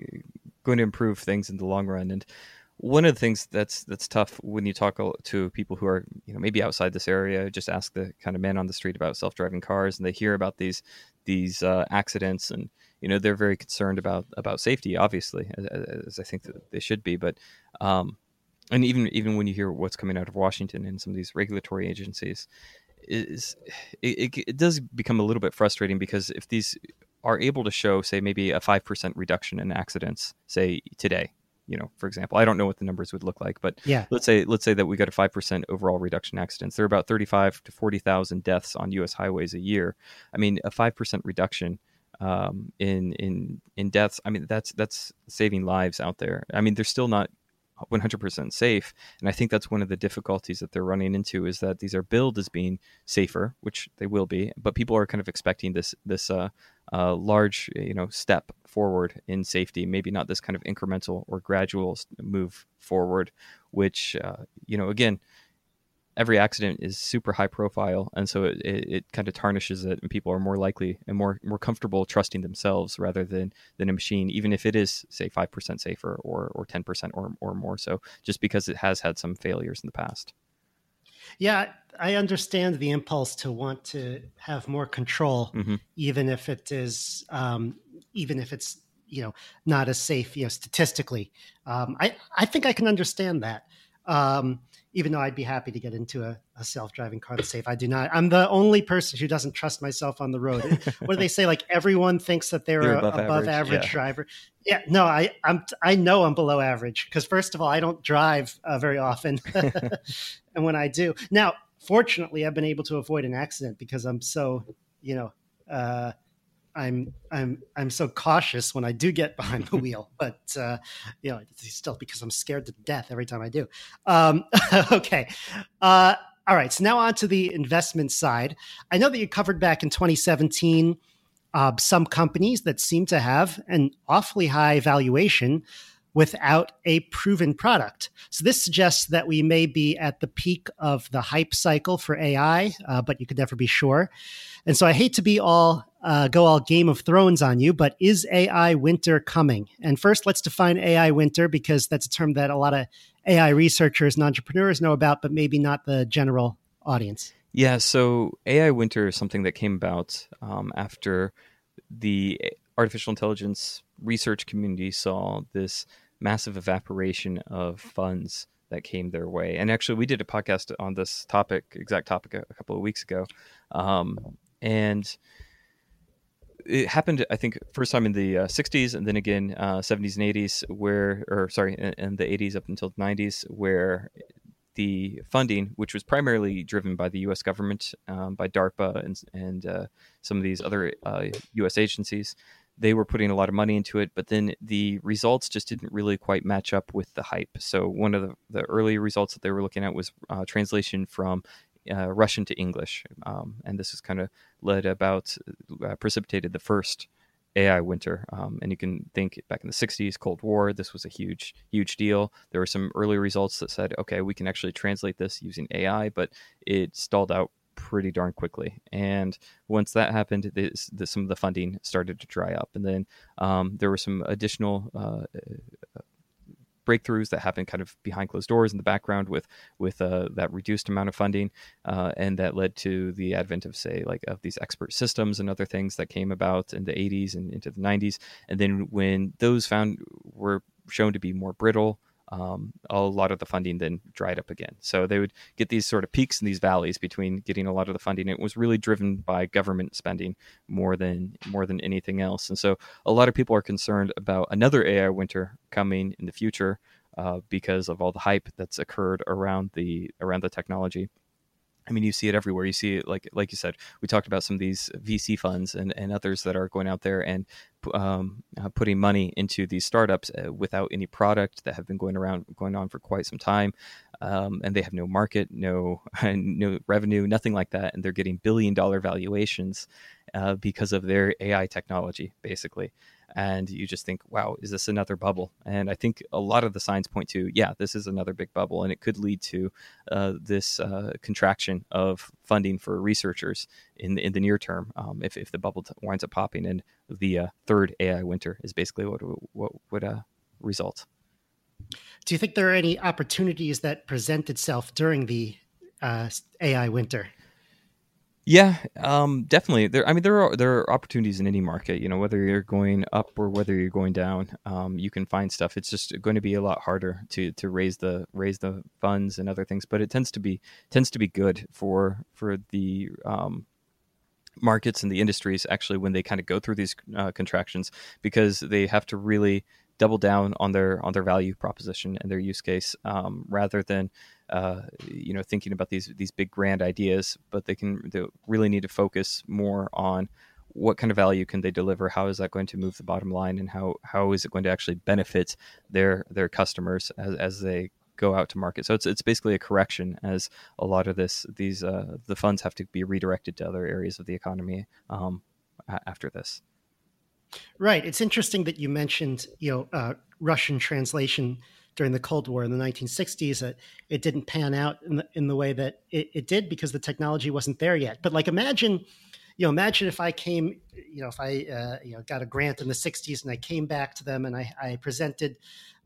going to improve things in the long run. And one of the things that's that's tough when you talk to people who are you know maybe outside this area, just ask the kind of men on the street about self-driving cars, and they hear about these these uh, accidents, and you know they're very concerned about about safety, obviously, as, as I think that they should be. But um, and even even when you hear what's coming out of Washington and some of these regulatory agencies, is it, it, does become a little bit frustrating because if these are able to show, say, maybe a five percent reduction in accidents, say today, you know, for example, I don't know what the numbers would look like, but yeah, let's say let's say that we got a five percent overall reduction in accidents. There are about thirty five to forty thousand deaths on U.S. highways a year. I mean, a five percent reduction um, in in in deaths. I mean, that's that's saving lives out there. I mean, they're still not 100% safe. And i think that's one of the difficulties that they're running into is that these are billed as being safer which they will be but people are kind of expecting this this uh, uh, large you know step forward in safety maybe not this kind of incremental or gradual move forward which uh, you know again every accident is super high profile and so it, it, it, kind of tarnishes it and people are more likely and more more comfortable trusting themselves rather than than a machine even if it is say 5% safer or or 10% or, or more so just because it has had some failures in the past. Yeah i understand the impulse to want to have more control mm-hmm. even if it is um, even if it's you know not as safe you know statistically. Um, i i think i can understand that um, even though I'd be happy to get into a, a self-driving car that's safe. I do not. I'm the only person who doesn't trust myself on the road. what do they say? Like everyone thinks that they're, they're a, above, above, average, average yeah. driver. Yeah, no, I I'm I know I'm below average because first of all, I don't drive uh, very often, and when I do, now fortunately, I've been able to avoid an accident because I'm so you know. Uh, I'm I'm I'm so cautious when I do get behind the wheel, but uh, you know, it's still because I'm scared to death every time I do. Um, okay, uh, all right. So now on to the investment side. I know that you covered back in 2017 uh, some companies that seem to have an awfully high valuation without a proven product. So this suggests that we may be at the peak of the hype cycle for AI, uh, but you could never be sure. And so I hate to be all uh, go all Game of Thrones on you, but is AI winter coming? And first, let's define AI winter because that's a term that a lot of AI researchers and entrepreneurs know about, but maybe not the general audience. Yeah, so AI winter is something that came about um, after the artificial intelligence research community saw this massive evaporation of funds that came their way. And actually, we did a podcast on this topic, exact topic, a, couple of weeks ago. Um, and it happened, I think, first time in the uh, 60s and then again uh, 70s and 80s, where, or sorry, in, in, the 80s up until the 90s, where the funding, which was primarily driven by the U.S. government, um, by DARPA and, and uh, some of these other U.S. Uh, agencies, they were putting a lot of money into it, but then the results just didn't really quite match up with the hype. So one of the, the early results that they were looking at was uh, translation from uh, Russian to English, um, and this has kind of led about uh, precipitated the first AI winter. Um, and you can think back in the 60s, Cold War, this was a huge, huge deal. There were some early results that said, okay, we can actually translate this using AI, but it stalled out pretty darn quickly. And once that happened, this, this, some of the funding started to dry up. And then um, there were some additional uh, breakthroughs that happened kind of behind closed doors in the background with with uh, that reduced amount of funding, uh, and that led to the advent of say like of these expert systems and other things that came about in the 80s and into the 90s. And then when those found were shown to be more brittle um, a lot of the funding then dried up again. So they would get these sort of peaks and these valleys between getting a lot of the funding. It was really driven by government spending more than more than anything else. And so a lot of people are concerned about another AI winter coming in the future uh, because of all the hype that's occurred around the around the technology. I mean, you see it everywhere. You see it, like like you said, we talked about some of these VC funds and, and others that are going out there and um, uh, putting money into these startups uh, without any product that have been going around going on for quite some time, um, and they have no market, no no revenue, nothing like that, and they're getting billion dollar valuations uh, because of their AI technology, basically and you just think, wow, is this another bubble? And I think a lot of the signs point to, yeah, this is another big bubble, and it could lead to uh, this uh, contraction of funding for researchers in the, in the near term um, if, if the bubble t- winds up popping. And the uh, third AI winter is basically what what would uh, result. Do you think there are any opportunities that present itself during the uh, AI winter? Yeah, um, definitely. There, I mean, there are there are opportunities in any market. You know, whether you're going up or whether you're going down, um, you can find stuff. It's just going to be a lot harder to to raise the raise the funds and other things. But it tends to be tends to be good for for the um, markets and the industries actually when they kind of go through these uh, contractions because they have to really double down on their on their value proposition and their use case um, rather than uh, you know thinking about these these big grand ideas but they can they really need to focus more on what kind of value can they deliver? How is that going to move the bottom line? And how how is it going to actually benefit their their customers as, as they go out to market? So it's it's basically a correction as a lot of this these uh, the funds have to be redirected to other areas of the economy um, after this. Right. It's interesting that you mentioned, you know, uh, Russian translation during the Cold War in the 1960s. That it didn't pan out in the, in the way that it, it did because the technology wasn't there yet. But like, imagine, you know, imagine if I came, you know, if I, uh, you know, got a grant in the 60s and I came back to them and I, I presented,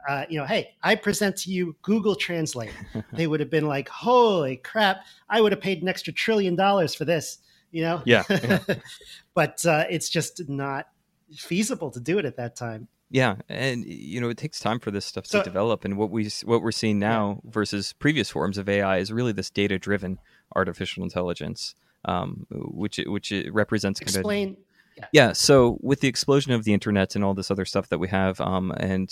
uh, you know, hey, I present to you Google Translate. they would have been like, holy crap, I would have paid an extra trillion dollars for this. You know, yeah, yeah. but uh, it's just not feasible to do it at that time. Yeah, and you know it takes time for this stuff to develop, and what we what we're seeing now yeah. versus previous forms of AI is really this data driven artificial intelligence, um, which which it represents. Explain. Yeah. So with the explosion of the internet and all this other stuff that we have, um, and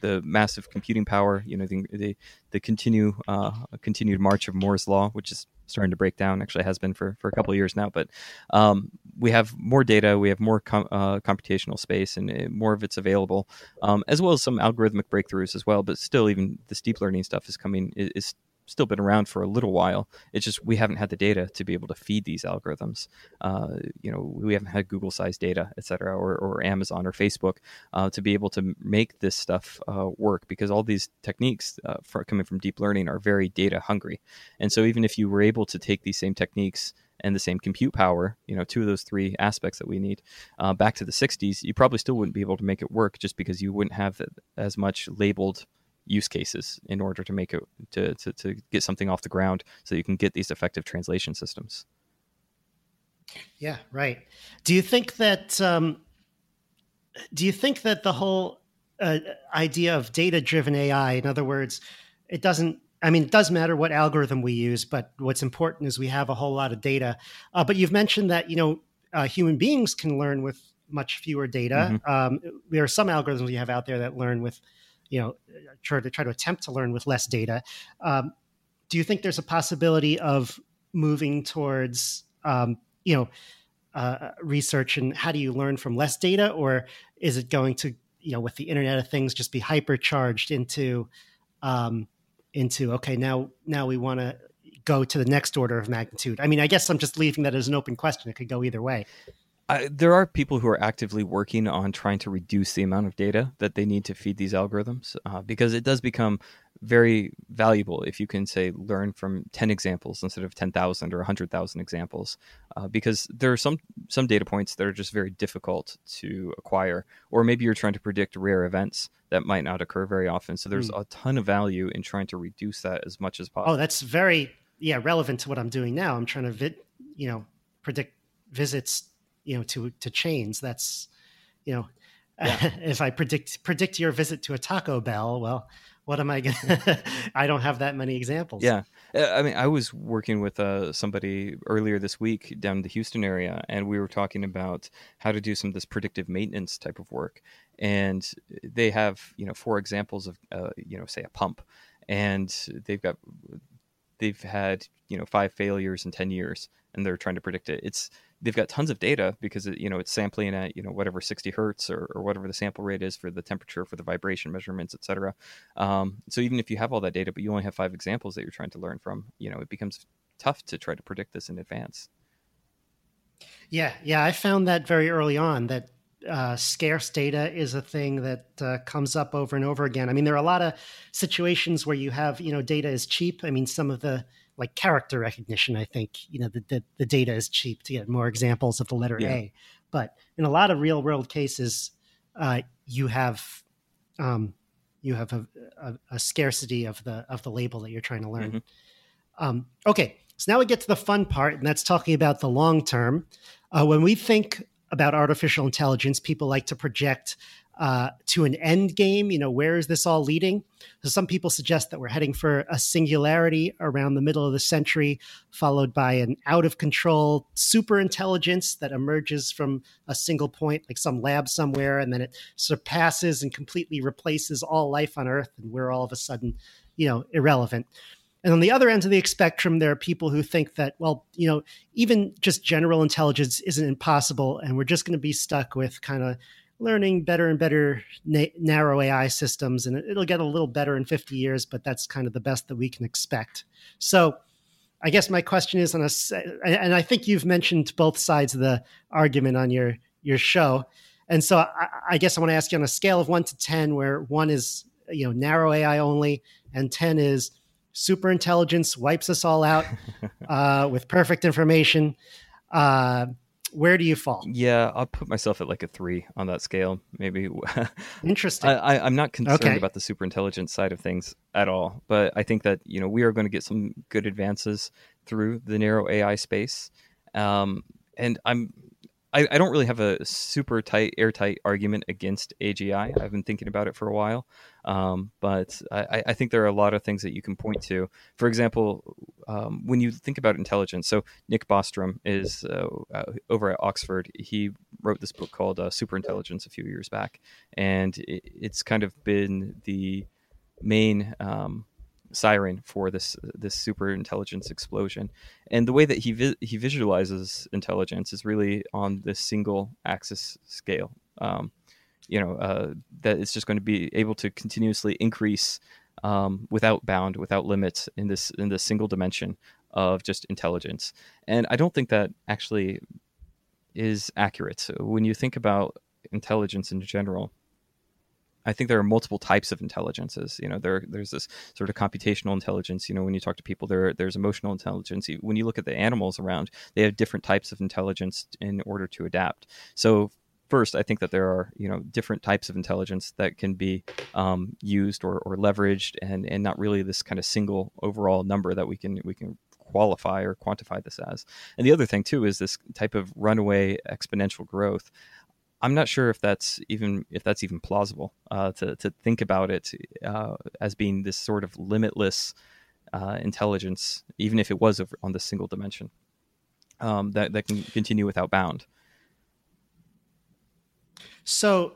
the massive computing power, you know, the the, the continue uh, continued march of Moore's law, which is starting to break down. Actually, has been for, for a couple of years now. But um, we have more data, we have more com- uh, computational space, and uh, more of it's available, um, as well as some algorithmic breakthroughs as well. But still, even this deep learning stuff is coming is, is still been around for a little while. It's just we haven't had the data to be able to feed these algorithms. Uh, you know, we haven't had Google size data, et cetera, or, or Amazon or Facebook uh, to be able to make this stuff uh, work because all these techniques uh, for, coming from deep learning are very data hungry. And so even if you were able to take these same techniques and the same compute power, you know, two of those three aspects that we need, uh, back to the 60s, you probably still wouldn't be able to make it work just because you wouldn't have as much labeled use cases in order to make it to, to, to get something off the ground so you can get these effective translation systems yeah right do you think that um, do you think that the whole uh, idea of data driven ai in other words it doesn't I mean, it does matter what algorithm we use, but what's important is we have a whole lot of data. Uh, but you've mentioned that you know uh, human beings can learn with much fewer data. Mm-hmm. Um, there are some algorithms we have out there that learn with you know try to try to attempt to learn with less data. Um, do you think there's a possibility of moving towards um, you know uh, research and how do you learn from less data, or is it going to you know with the Internet of Things just be hypercharged into um, into okay now now we want to go to the next order of magnitude? I mean, I guess I'm just leaving that as an open question. It could go either way. I, there are people who are actively working on trying to reduce the amount of data that they need to feed these algorithms uh, because it does become very valuable if you can say learn from 10 examples instead of 10,000 or 100,000 examples uh, because there are some some data points that are just very difficult to acquire or maybe you're trying to predict rare events that might not occur very often. So there's mm. a ton of value in trying to reduce that as much as possible. oh that's very yeah relevant to what I'm doing now. I'm trying to vid, you know predict visits you know to to chains that's you know yeah. if i predict predict your visit to a taco bell well what am i gonna i don't have that many examples. Yeah. Uh, i mean i was working with uh, somebody earlier this week down in the houston area and we were talking about how to do some of this predictive maintenance type of work. And they have you know four examples of uh, you know say a pump. And they've got they've had you know five failures in 10 years and they're trying to predict it. It's they've got tons of data because it, you know it's sampling at you know whatever 60 hertz or, or whatever the sample rate is for the temperature for the vibration measurements etc um, so even if you have all that data but you only have five examples that you're trying to learn from you know it becomes tough to try to predict this in advance yeah yeah i found that very early on that uh, scarce data is a thing that uh, comes up over and over again. I mean, there are a lot of situations where you have, you know, data is cheap. I mean, some of the like character recognition, I think, you know, the, the, the data is cheap to get more examples of the letter yeah. A. But in a lot of real world cases, uh, you have um, you have a, a, a, scarcity of the of the label that you're trying to learn. Mm-hmm. Um, okay, So now we get to the fun part, and that's talking about the long term. Uh, when we think about artificial intelligence, people like to project uh, to an end game. You know, where is this all leading? So some people suggest that we're heading for a singularity around the middle of the century, followed by an out of control super intelligence that emerges from a single point, like some lab somewhere, and then it surpasses and completely replaces all life on Earth, and we're all of a sudden, you know, irrelevant. And on the other end of the spectrum, there are people who think that, well, you know, even just general intelligence isn't impossible, and we're just going to be stuck with kind of learning better and better na- narrow AI systems, and it'll get a little better in 50 years, but that's kind of the best that we can expect. So, I guess my question is on a, and I think you've mentioned both sides of the argument on your your show, and so I, I guess I want to ask you on a scale of one to ten, where one is you know narrow AI only, and ten is super intelligence wipes us all out uh, with perfect information. Uh, where do you fall? Yeah, I'll put myself at like a three on that scale, maybe. Interesting. I, am not concerned okay. about the super intelligence side of things at all, but I think that you know we are going to get some good advances through the narrow AI space, um, and I'm I, I, don't really have a super tight, airtight argument against AGI. I've been thinking about it for a while, um, but I, I, think there are a lot of things that you can point to. For example, um, when you think about intelligence, so Nick Bostrom is uh, uh, over at Oxford. He wrote this book called uh, Superintelligence a few years back, and it, it's kind of been the main um, siren for this this super intelligence explosion. And the way that he vi- he visualizes intelligence is really on this single axis scale. Um, you know uh, that it's just going to be able to continuously increase um, without bound, without limits in this in this single dimension of just intelligence. And I don't think that actually is accurate. When you think about intelligence in general, I think there are multiple types of intelligences. You know, there there's this sort of computational intelligence. You know, when you talk to people, there there's emotional intelligence. When you look at the animals around, they have different types of intelligence in order to adapt. So first, I think that there are you know different types of intelligence that can be um, used or, or leveraged, and and not really this kind of single overall number that we can we can qualify or quantify this as. And the other thing too is this type of runaway exponential growth. I'm not sure if that's even if that's even plausible uh, to to think about it uh, as being this sort of limitless uh, intelligence, even if it was on the single dimension um, that that can continue without bound. So,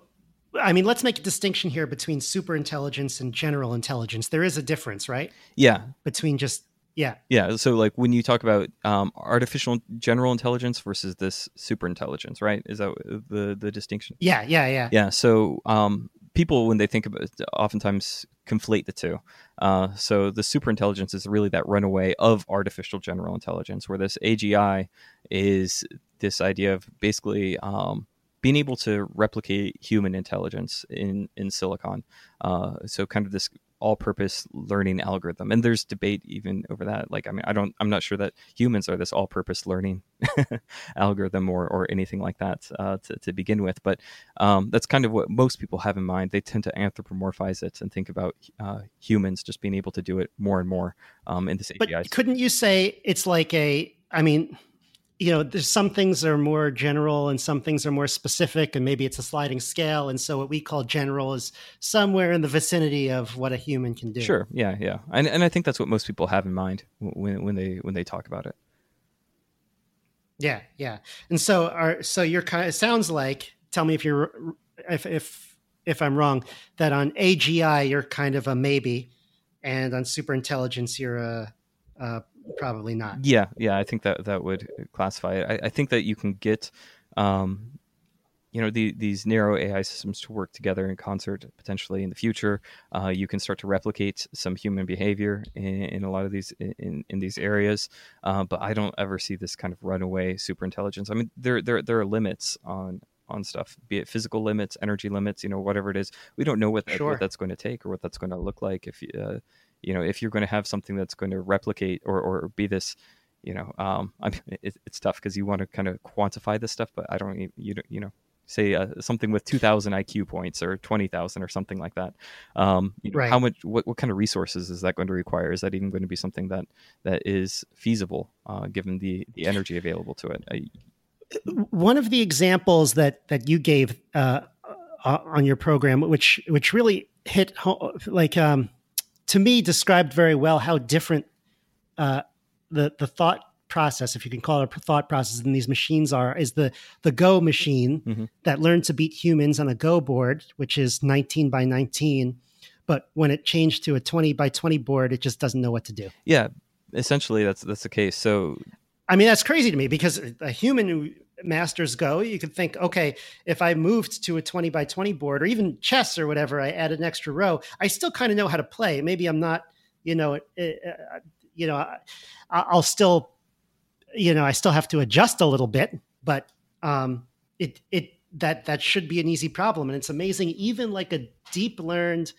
I mean, let's make a distinction here between super intelligence and general intelligence. There is a difference, right? Yeah, between just yeah. Yeah. So, like when you talk about um, artificial general intelligence versus this super intelligence, right? Is that the the distinction? Yeah. Yeah. Yeah. Yeah. So, um, people when they think about it, oftentimes conflate the two. Uh, so, the super intelligence is really that runaway of artificial general intelligence, where this AGI is this idea of basically um, being able to replicate human intelligence in in silicon. Uh, so, kind of this all-purpose learning algorithm and there's debate even over that like i mean i don't i'm not sure that humans are this all-purpose learning algorithm or, or anything like that uh, to, to begin with but um, that's kind of what most people have in mind they tend to anthropomorphize it and think about uh, humans just being able to do it more and more um, in this but API. couldn't you say it's like a i mean you know, there's some things are more general and some things are more specific, and maybe it's a sliding scale. And so, what we call general is somewhere in the vicinity of what a human can do. Sure. Yeah. Yeah. And and I think that's what most people have in mind when when they when they talk about it. Yeah. Yeah. And so, our so you're kind. Of, it sounds like. Tell me if you're if if if I'm wrong. That on AGI you're kind of a maybe, and on super intelligence you're a, a probably not. Yeah, yeah, I think that that would classify it. I, I think that you can get, um, you know, the, these narrow AI systems to work together in concert potentially in the future. Uh, you can start to replicate some human behavior in, in a lot of these in, in these areas, uh, but I don't ever see this kind of runaway super intelligence. I mean, there there there are limits on on stuff, be it physical limits, energy limits, you know, whatever it is. We don't know what, that, sure. what that's going to take or what that's going to look like. If uh, you know, if you're going to have something that's going to replicate or, or be this, you know, um, I mean, it, it's tough because you want to kind of quantify this stuff, but I don't, you, you know, say uh, something with 2000 iq points or 20000 or something like that. Um, you know, Right. how much what, what kind of resources is that going to require? Is that even going to be something that that is feasible uh, given the the energy available to it? I, one of the examples that that you gave uh, uh, on your program, which which really hit ho- like um, to me described very well how different uh, the the thought process, if you can call it a thought process, in these machines are, is the the Go machine Mhm. that learned to beat humans on a Go board, which is 19 by 19. But when it changed to a 20 by 20 board, it just doesn't know what to do. yeah essentially that's that's the case so I mean, that's crazy to me because a human who masters Go, you could think, okay, if I moved to a 20 by 20 board or even chess or whatever, I add an extra row, I still kind of know how to play. Maybe I'm not, you know, uh, uh, you know, I, I'll still, you know, I still have to adjust a little bit, but um, it, it, that, that should be an easy problem. And it's amazing, even like a deep learned,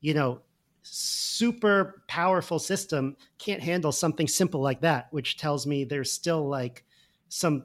you know, super powerful system can't handle something simple like that, which tells me there's still like some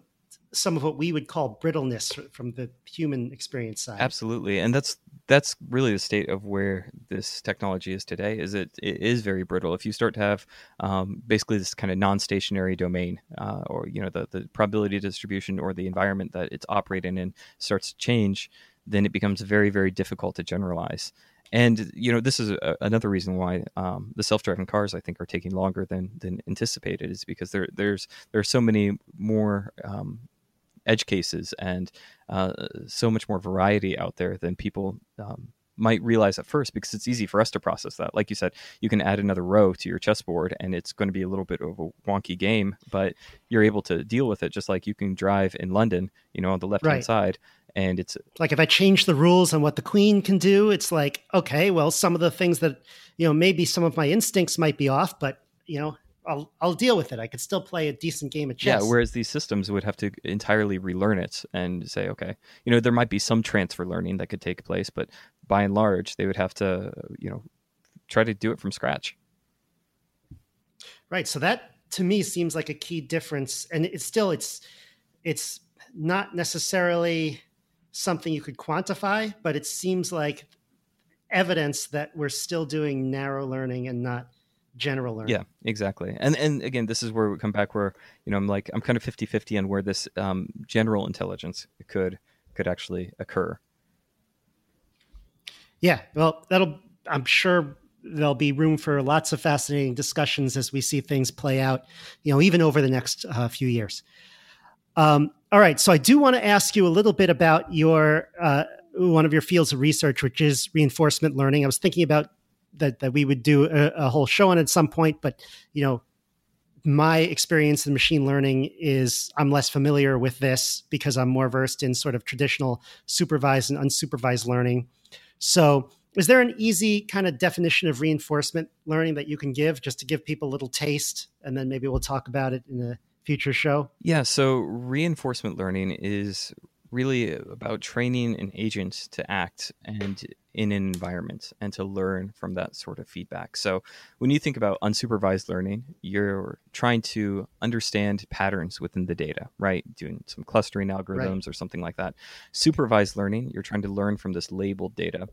some of what we would call brittleness from the human experience side. Absolutely, and that's that's really the state of where this technology is today. Is it it is very brittle. If you start to have um, basically this kind of non-stationary domain, uh, or you know the the probability distribution or the environment that it's operating in starts to change, then it becomes very very difficult to generalize. And you know this is a, another reason why um, the self-driving cars I think are taking longer than than anticipated is because there there's there are so many more um, edge cases and uh, so much more variety out there than people um, might realize at first because it's easy for us to process that. Like you said, you can add another row to your chessboard and it's going to be a little bit of a wonky game, but you're able to deal with it just like you can drive in London, you know, on the left hand Right. side. And it's like if I change the rules on what the queen can do, it's like, okay, well, some of the things that, you know, maybe some of my instincts might be off, but, you know, I'll, I'll deal with it. I could still play a decent game of chess. Yeah, whereas these systems would have to entirely relearn it and say, okay, you know, there might be some transfer learning that could take place, but by and large, they would have to, you know, try to do it from scratch. Right. So that to me seems like a key difference. And it's still it's it's not necessarily something you could quantify, but it seems like evidence that we're still doing narrow learning and not general learning. Yeah, exactly. And and again, this is where we come back where, you know, I'm like I'm kind of 50-50 on where this um, general intelligence could could actually occur. Yeah. Well, that'll I'm sure there'll be room for lots of fascinating discussions as we see things play out, you know, even over the next uh, few years. Um, all right. So I do want to ask you a little bit about your uh, one of your fields of research, which is reinforcement learning. I was thinking about that that we would do a, a whole show on at some point, but you know, my experience in machine learning is I'm less familiar with this because I'm more versed in sort of traditional supervised and unsupervised learning. So, is there an easy kind of definition of reinforcement learning that you can give just to give people a little taste? And then maybe we'll talk about it in a future show. Yeah, so reinforcement learning is really about training an agent to act and in an environment and to learn from that sort of feedback. So when you think about unsupervised learning, you're trying to understand patterns within the data, right? Doing some clustering algorithms or something like that. Supervised learning, you're trying to learn from this labeled data.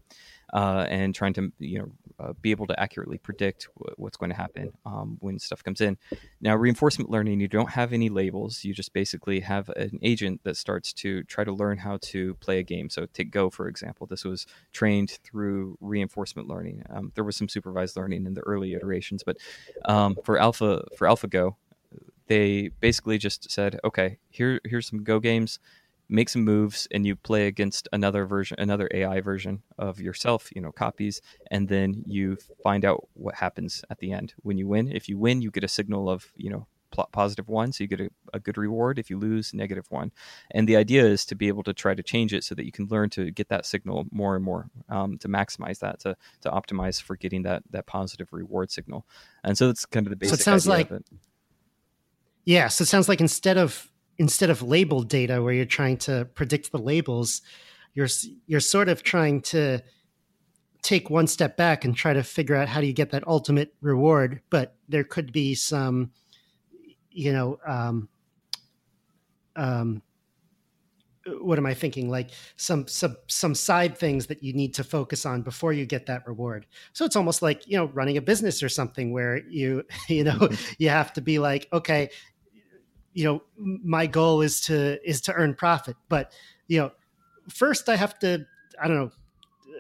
Uh, and trying to you know uh, be able to accurately predict w- what's going to happen um, when stuff comes in. Now, reinforcement learning, you don't have any labels. You just basically have an agent that starts to try to learn how to play a game. So, take Go for example. This was trained through reinforcement learning. Um, there was some supervised learning in the early iterations, but um, for Alpha for AlphaGo, they basically just said, okay, here here's some Go games make some moves and you play against another version another ai version of yourself you know copies and then you find out what happens at the end. When you win if you win you get a signal of you know positive one so you get a, a good reward. If you lose negative one. And the idea is to be able to try to change it so that you can learn to get that signal more and more um, to maximize that to, to optimize for getting that that positive reward signal. And so that's kind of the basic so it sounds idea like of it. yeah so it sounds like instead of instead of labeled data where you're trying to predict the labels you're you're sort of trying to take one step back and try to figure out how do you get that ultimate reward but there could be some you know um, um, what am I thinking? Like some some some side things that you need to focus on before you get that reward. So it's almost like you know running a business or something where you you know you have to be like okay, you know my goal is to is to earn profit, but you know first I have to I don't know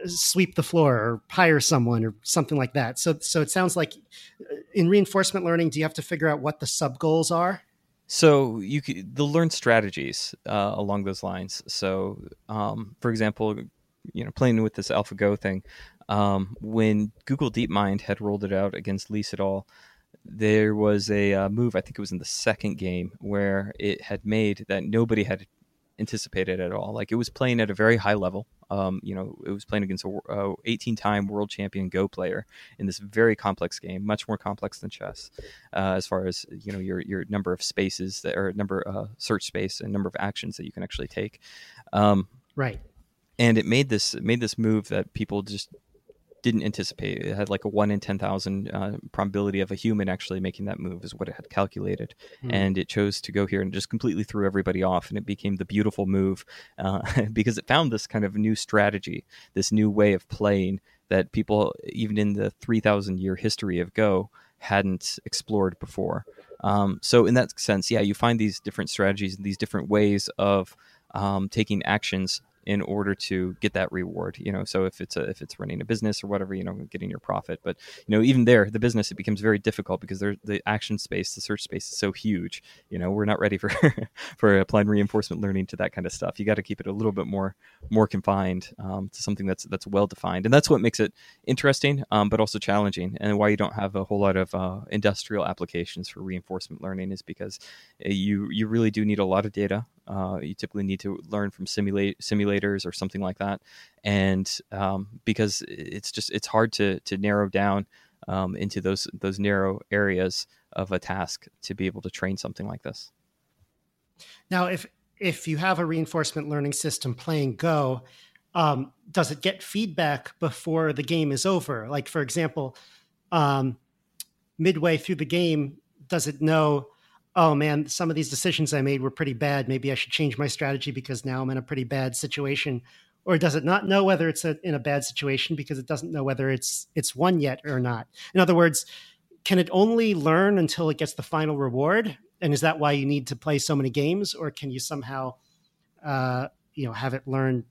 sweep the floor or hire someone or something like that. So so it sounds like uh, in reinforcement learning, do you have to figure out what the sub goals are? So you could, they'll learn strategies uh, along those lines. So, um, for example, you know, playing with this AlphaGo thing, um, when Google DeepMind had rolled it out against Lee Sedol, there was a uh, move. I think it was in the second game where it had made that nobody had anticipated at all. Like it was playing at a very high level. Um, you know, it was playing against a 18 time world champion Go player in this very complex game, much more complex than chess, uh, as far as you know your your number of spaces that or number uh, search space and number of actions that you can actually take. Um, right. And it made this made this move that people just didn't anticipate. It had like a one in ten thousand uh, probability of a human actually making that move, is what it had calculated, mm. and it chose to go here and just completely threw everybody off, and it became the beautiful move uh, because it found this kind of new strategy, this new way of playing that people, even in the three thousand year history of Go, hadn't explored before. Um, so in that sense, yeah, you find these different strategies and these different ways of um, taking actions in order to get that reward you know so if it's a, if it's running a business or whatever you know getting your profit but you know even there the business it becomes very difficult because there the action space the search space is so huge you know we're not ready for for applying reinforcement learning to that kind of stuff. You got to keep it a little bit more more confined um, to something that's that's well defined and that's what makes it interesting um, but also challenging and why you don't have a whole lot of uh, industrial applications for reinforcement learning is because uh, you you really do need a lot of data uh, you typically need to learn from simulate simulators or something like that, and um, because it's just it's hard to to narrow down um, into those those narrow areas of a task to be able to train something like this. Now, if if you have a reinforcement learning system playing Go, um, does it get feedback before the game is over? Like, for example, um, midway through the game, does it know? Oh man, some of these decisions I made were pretty bad. Maybe I should change my strategy because now I'm in a pretty bad situation. Or does it not know whether it's a, in a bad situation because it doesn't know whether it's it's won yet or not? In other words, can it only learn until it gets the final reward? And is that why you need to play so many games, or can you somehow, uh, you know, have it learn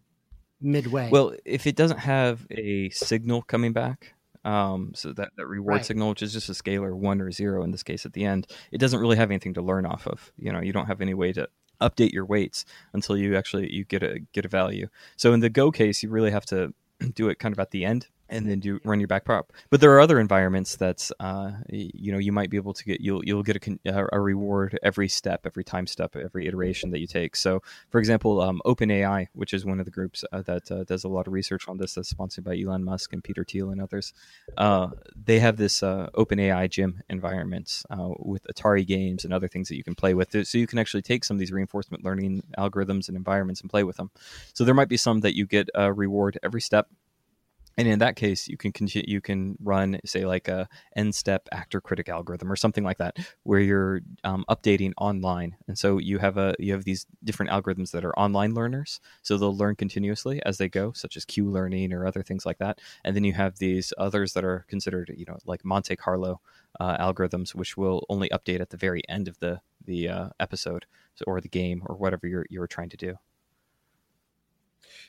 midway? Well, if it doesn't have a signal coming back, um, so that, that reward right. signal, which is just a scalar one or zero in this case at the end, it doesn't really have anything to learn off of. You know, you don't have any way to update your weights until you actually you get a get a value. So in the Go case, you really have to do it kind of at the end and then do run your back prop. But there are other environments that's uh, you know you might be able to get you'll you'll get a, a reward every step, every time step, every iteration that you take. So, for example, um, OpenAI, which is one of the groups uh, that uh, does a lot of research on this, that's sponsored by Elon Musk and Peter Thiel and others. Uh, they have this uh, OpenAI gym environment uh, with Atari games and other things that you can play with. So you can actually take some of these reinforcement learning algorithms and environments and play with them. So there might be some that you get a reward every step and in that case you can continue you can run say like a n step actor critic algorithm or something like that where you're um, updating online. And so you have a you have these different algorithms that are online learners so they'll learn continuously as they go such as q learning or other things like that. And then you have these others that are considered you know like monte carlo uh, algorithms which will only update at the very end of the the uh, episode or the game or whatever you're you're trying to do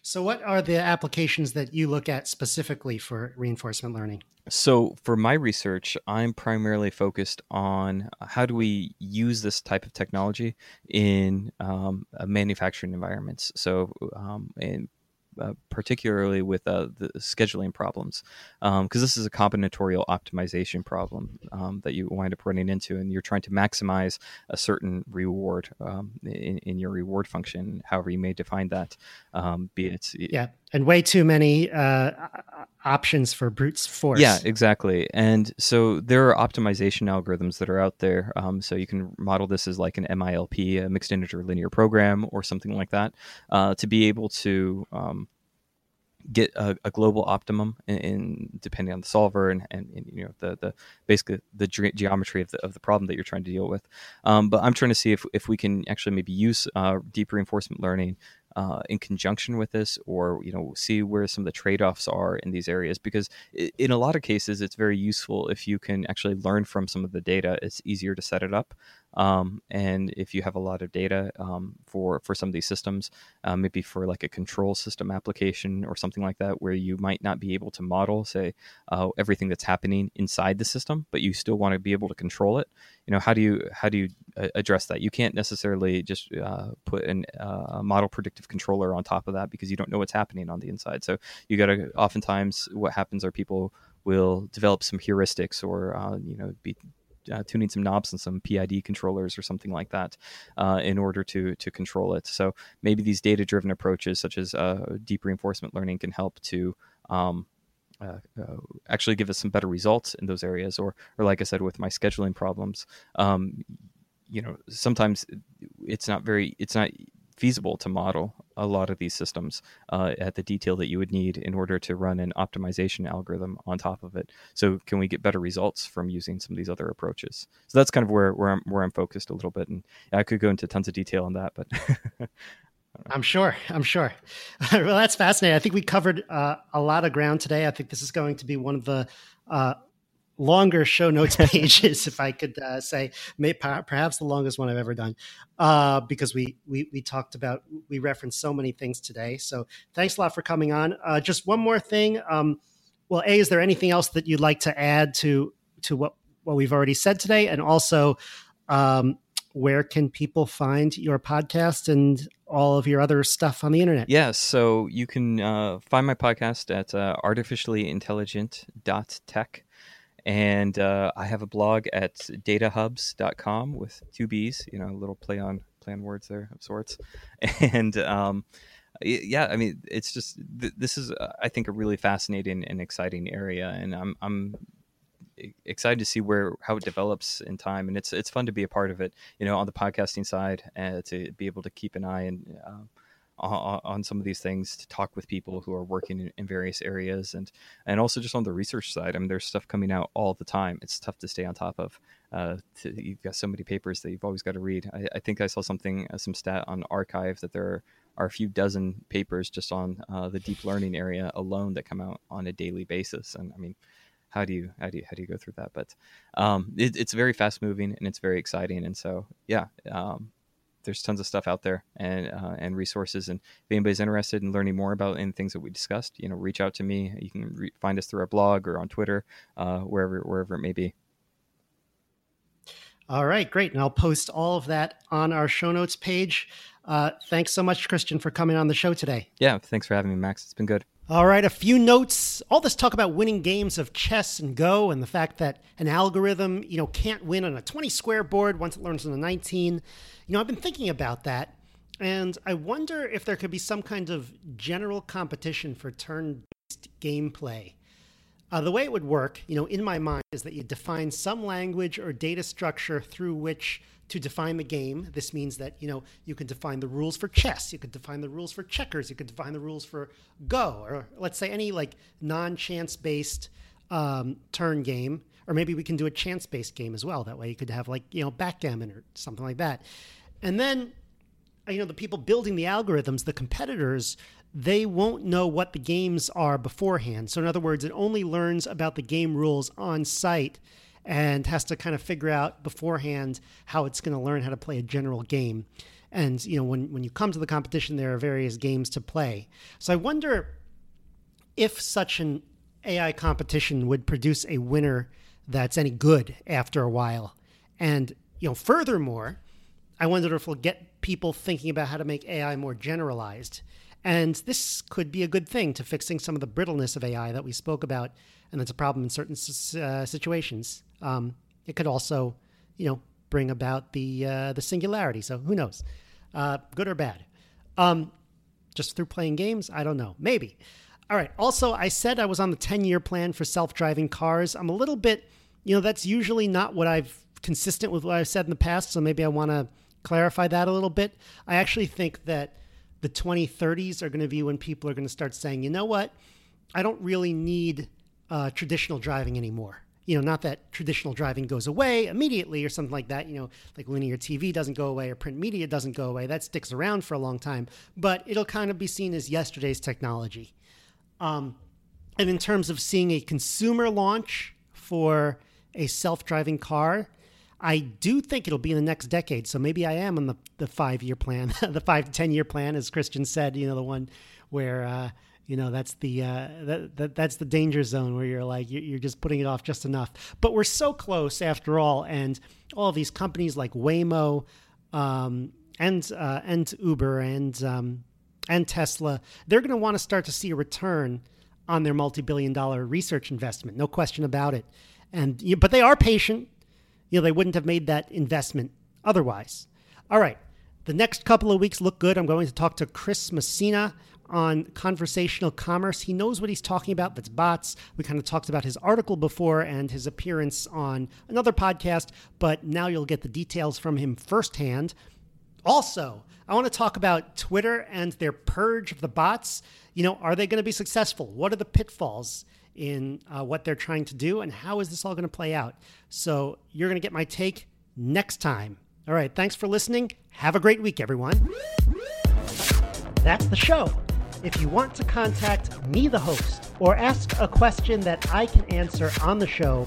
so, what are the applications that you look at specifically for reinforcement learning? So, for my research, I'm primarily focused on how do we use this type of technology in um, manufacturing environments. So, um, in uh, particularly with uh, the scheduling problems, because um, this is a combinatorial optimization problem um, that you wind up running into, and you're trying to maximize a certain reward um, in, in, your reward function, however you may define that. Um, be it yeah, and way too many uh, options for brute force. Yeah, exactly. And so there are optimization algorithms that are out there. Um, so you can model this as like an MILP, a mixed integer linear program, or something like that, uh, to be able to um, get a, a, global optimum in, in, depending on the solver and, and, and, you know the the basically the ge- geometry of the of the problem that you're trying to deal with. Um, but I'm trying to see if if we can actually maybe use uh, deep reinforcement learning uh, in conjunction with this or you know see where some of the trade-offs are in these areas because in a lot of cases it's very useful if you can actually learn from some of the data. It's easier to set it up um, and if you have a lot of data um, for for some of these systems, uh, maybe for like a control system application or something like that, where you might not be able to model, say, uh, everything that's happening inside the system, but you still want to be able to control it. You know, how do you how do you uh, address that? You can't necessarily just uh, put uh, a model predictive controller on top of that because you don't know what's happening on the inside. So you got to oftentimes what happens are people will develop some heuristics or uh, you know be uh, tuning some knobs and some PID controllers or something like that uh, in order to to control it. So maybe these data driven approaches, such as uh, deep reinforcement learning, can help to um, uh, uh, actually give us some better results in those areas. Or, or like I said, with my scheduling problems, um, you know, sometimes it's not very, it's not feasible to model a lot of these systems uh, at the detail that you would need in order to run an optimization algorithm on top of it. So, can we get better results from using some of these other approaches? So that's kind of where where I'm where I'm focused a little bit, and I could go into tons of detail on that, but. I'm sure. I'm sure. well, that's fascinating. I think we covered uh, a lot of ground today. I think this is going to be one of the uh, longer show notes pages, if I could uh, say, may, perhaps the longest one I've ever done, uh, because we, we we talked about we referenced so many things today. So thanks a lot for coming on. Uh, just one more thing. Um, well, a is there anything else that you'd like to add to to what what we've already said today, and also. Um, where can people find your podcast and all of your other stuff on the internet? Yes, yeah, so you can uh, find my podcast at uh, artificiallyintelligent.tech. And uh, I have a blog at datahubbs.com with two B's, you know, a little play on play on words there of sorts. And um, yeah, I mean, it's just this is uh, I think a really fascinating and exciting area, and I'm I'm excited to see where how it develops in time, and it's it's fun to be a part of it. You know, on the podcasting side, and to be able to keep an eye and. Uh, on, on, some of these things to talk with people who are working in, in, various areas and and also just on the research side. I mean there's stuff coming out all the time. It's tough to stay on top of uh, to, you've got so many papers that you've always got to read. I, I think i saw something uh, some stat on arXiv that there are, a few dozen papers just on uh, the deep learning area alone that come out on a daily basis. And i mean how do you how do you how do you go through that? But um, it, it's very fast moving and it's very exciting. And so yeah um, there's tons of stuff out there and uh, and resources. And if anybody's interested in learning more about any things that we discussed, you know, reach out to me. You can re- find us through our blog or on Twitter, uh, wherever wherever it may be. All right, great. And I'll post all of that on our show notes page. Uh, thanks so much, Christian, for coming on the show today. Yeah, thanks for having me, Max. It's been good. All right, a few notes. All this talk about winning games of chess and Go and the fact that an algorithm, you know, can't win on a 20 square board once it learns on a 19. You know, I've been thinking about that and I wonder if there could be some kind of general competition for turn-based gameplay. Uh, the way it would work, you know, in my mind, is that you define some language or data structure through which to define the game. This means that you know you can define the rules for chess, you could define the rules for checkers, you could define the rules for Go, or let's say any like non-chance based um, turn game, or maybe we can do a chance based game as well. That way you could have like you know backgammon or something like that, and then you know the people building the algorithms, the competitors. They won't know what the games are beforehand. So, in other words, it only learns about the game rules on site and has to kind of figure out beforehand how it's going to learn how to play a general game. And you know, when when you come to the competition, there are various games to play. So I wonder if such an AI competition would produce a winner that's any good after a while. And you know, furthermore, I wonder if we'll get people thinking about how to make AI more generalized. And this could be a good thing to fixing some of the brittleness of AI that we spoke about, and that's a problem in certain uh, situations. Um, it could also, you know, bring about the uh, the singularity. So who knows, uh, good or bad? Um, just through playing games, I don't know. Maybe. All right. Also, I said I was on the ten year plan for self driving cars. I'm a little bit, you know, that's usually not what I've consistent with what I've said in the past. So maybe I want to clarify that a little bit. I actually think that the 2030s are going to be when people are going to start saying, you know what, I don't really need uh, traditional driving anymore you know, not that traditional driving goes away immediately or something like that. You know, like linear TV doesn't go away or print media doesn't go away. That sticks around for a long time, but it'll kind of be seen as yesterday's technology. Um, and in terms of seeing a consumer launch for a self driving car, I do think it'll be in the next decade. So maybe I am on the, the five year plan, the five to 10 year plan, as Christian said, you know, the one where, uh, you know that's the uh, that, that that's the danger zone where you're like you're just putting it off just enough but we're so close after all and all these companies like waymo um, and uh, and uber and um, and tesla they're going to want to start to see a return on their multi-billion dollar research investment no question about it and but they are patient you know they wouldn't have made that investment otherwise all right the next couple of weeks look good i'm going to talk to chris messina on conversational commerce. He knows what he's talking about. That's bots. We kind of talked about his article before and his appearance on another podcast, but now you'll get the details from him firsthand. Also, I want to talk about Twitter and their purge of the bots. You know, are they going to be successful? What are the pitfalls in uh, what they're trying to do, and how is this all going to play out? So, you're going to get my take next time. All right, thanks for listening. Have a great week, everyone. That's the show. If you want to contact me, the host, or ask a question that I can answer on the show,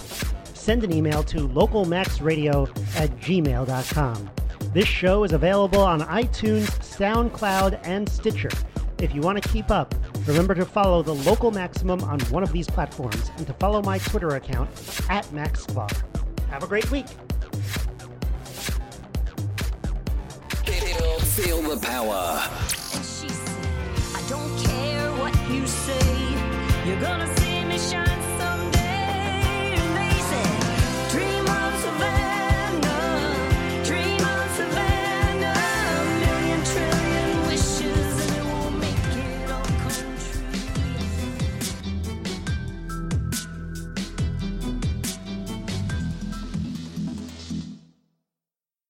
send an email to localmaxradio at gmail.com. This show is available on iTunes, SoundCloud, and Stitcher. If you want to keep up, remember to follow the local maximum on one of these platforms and to follow my Twitter account at MaxSklar. Have a great week. Feel the power don't care what you say. You're gonna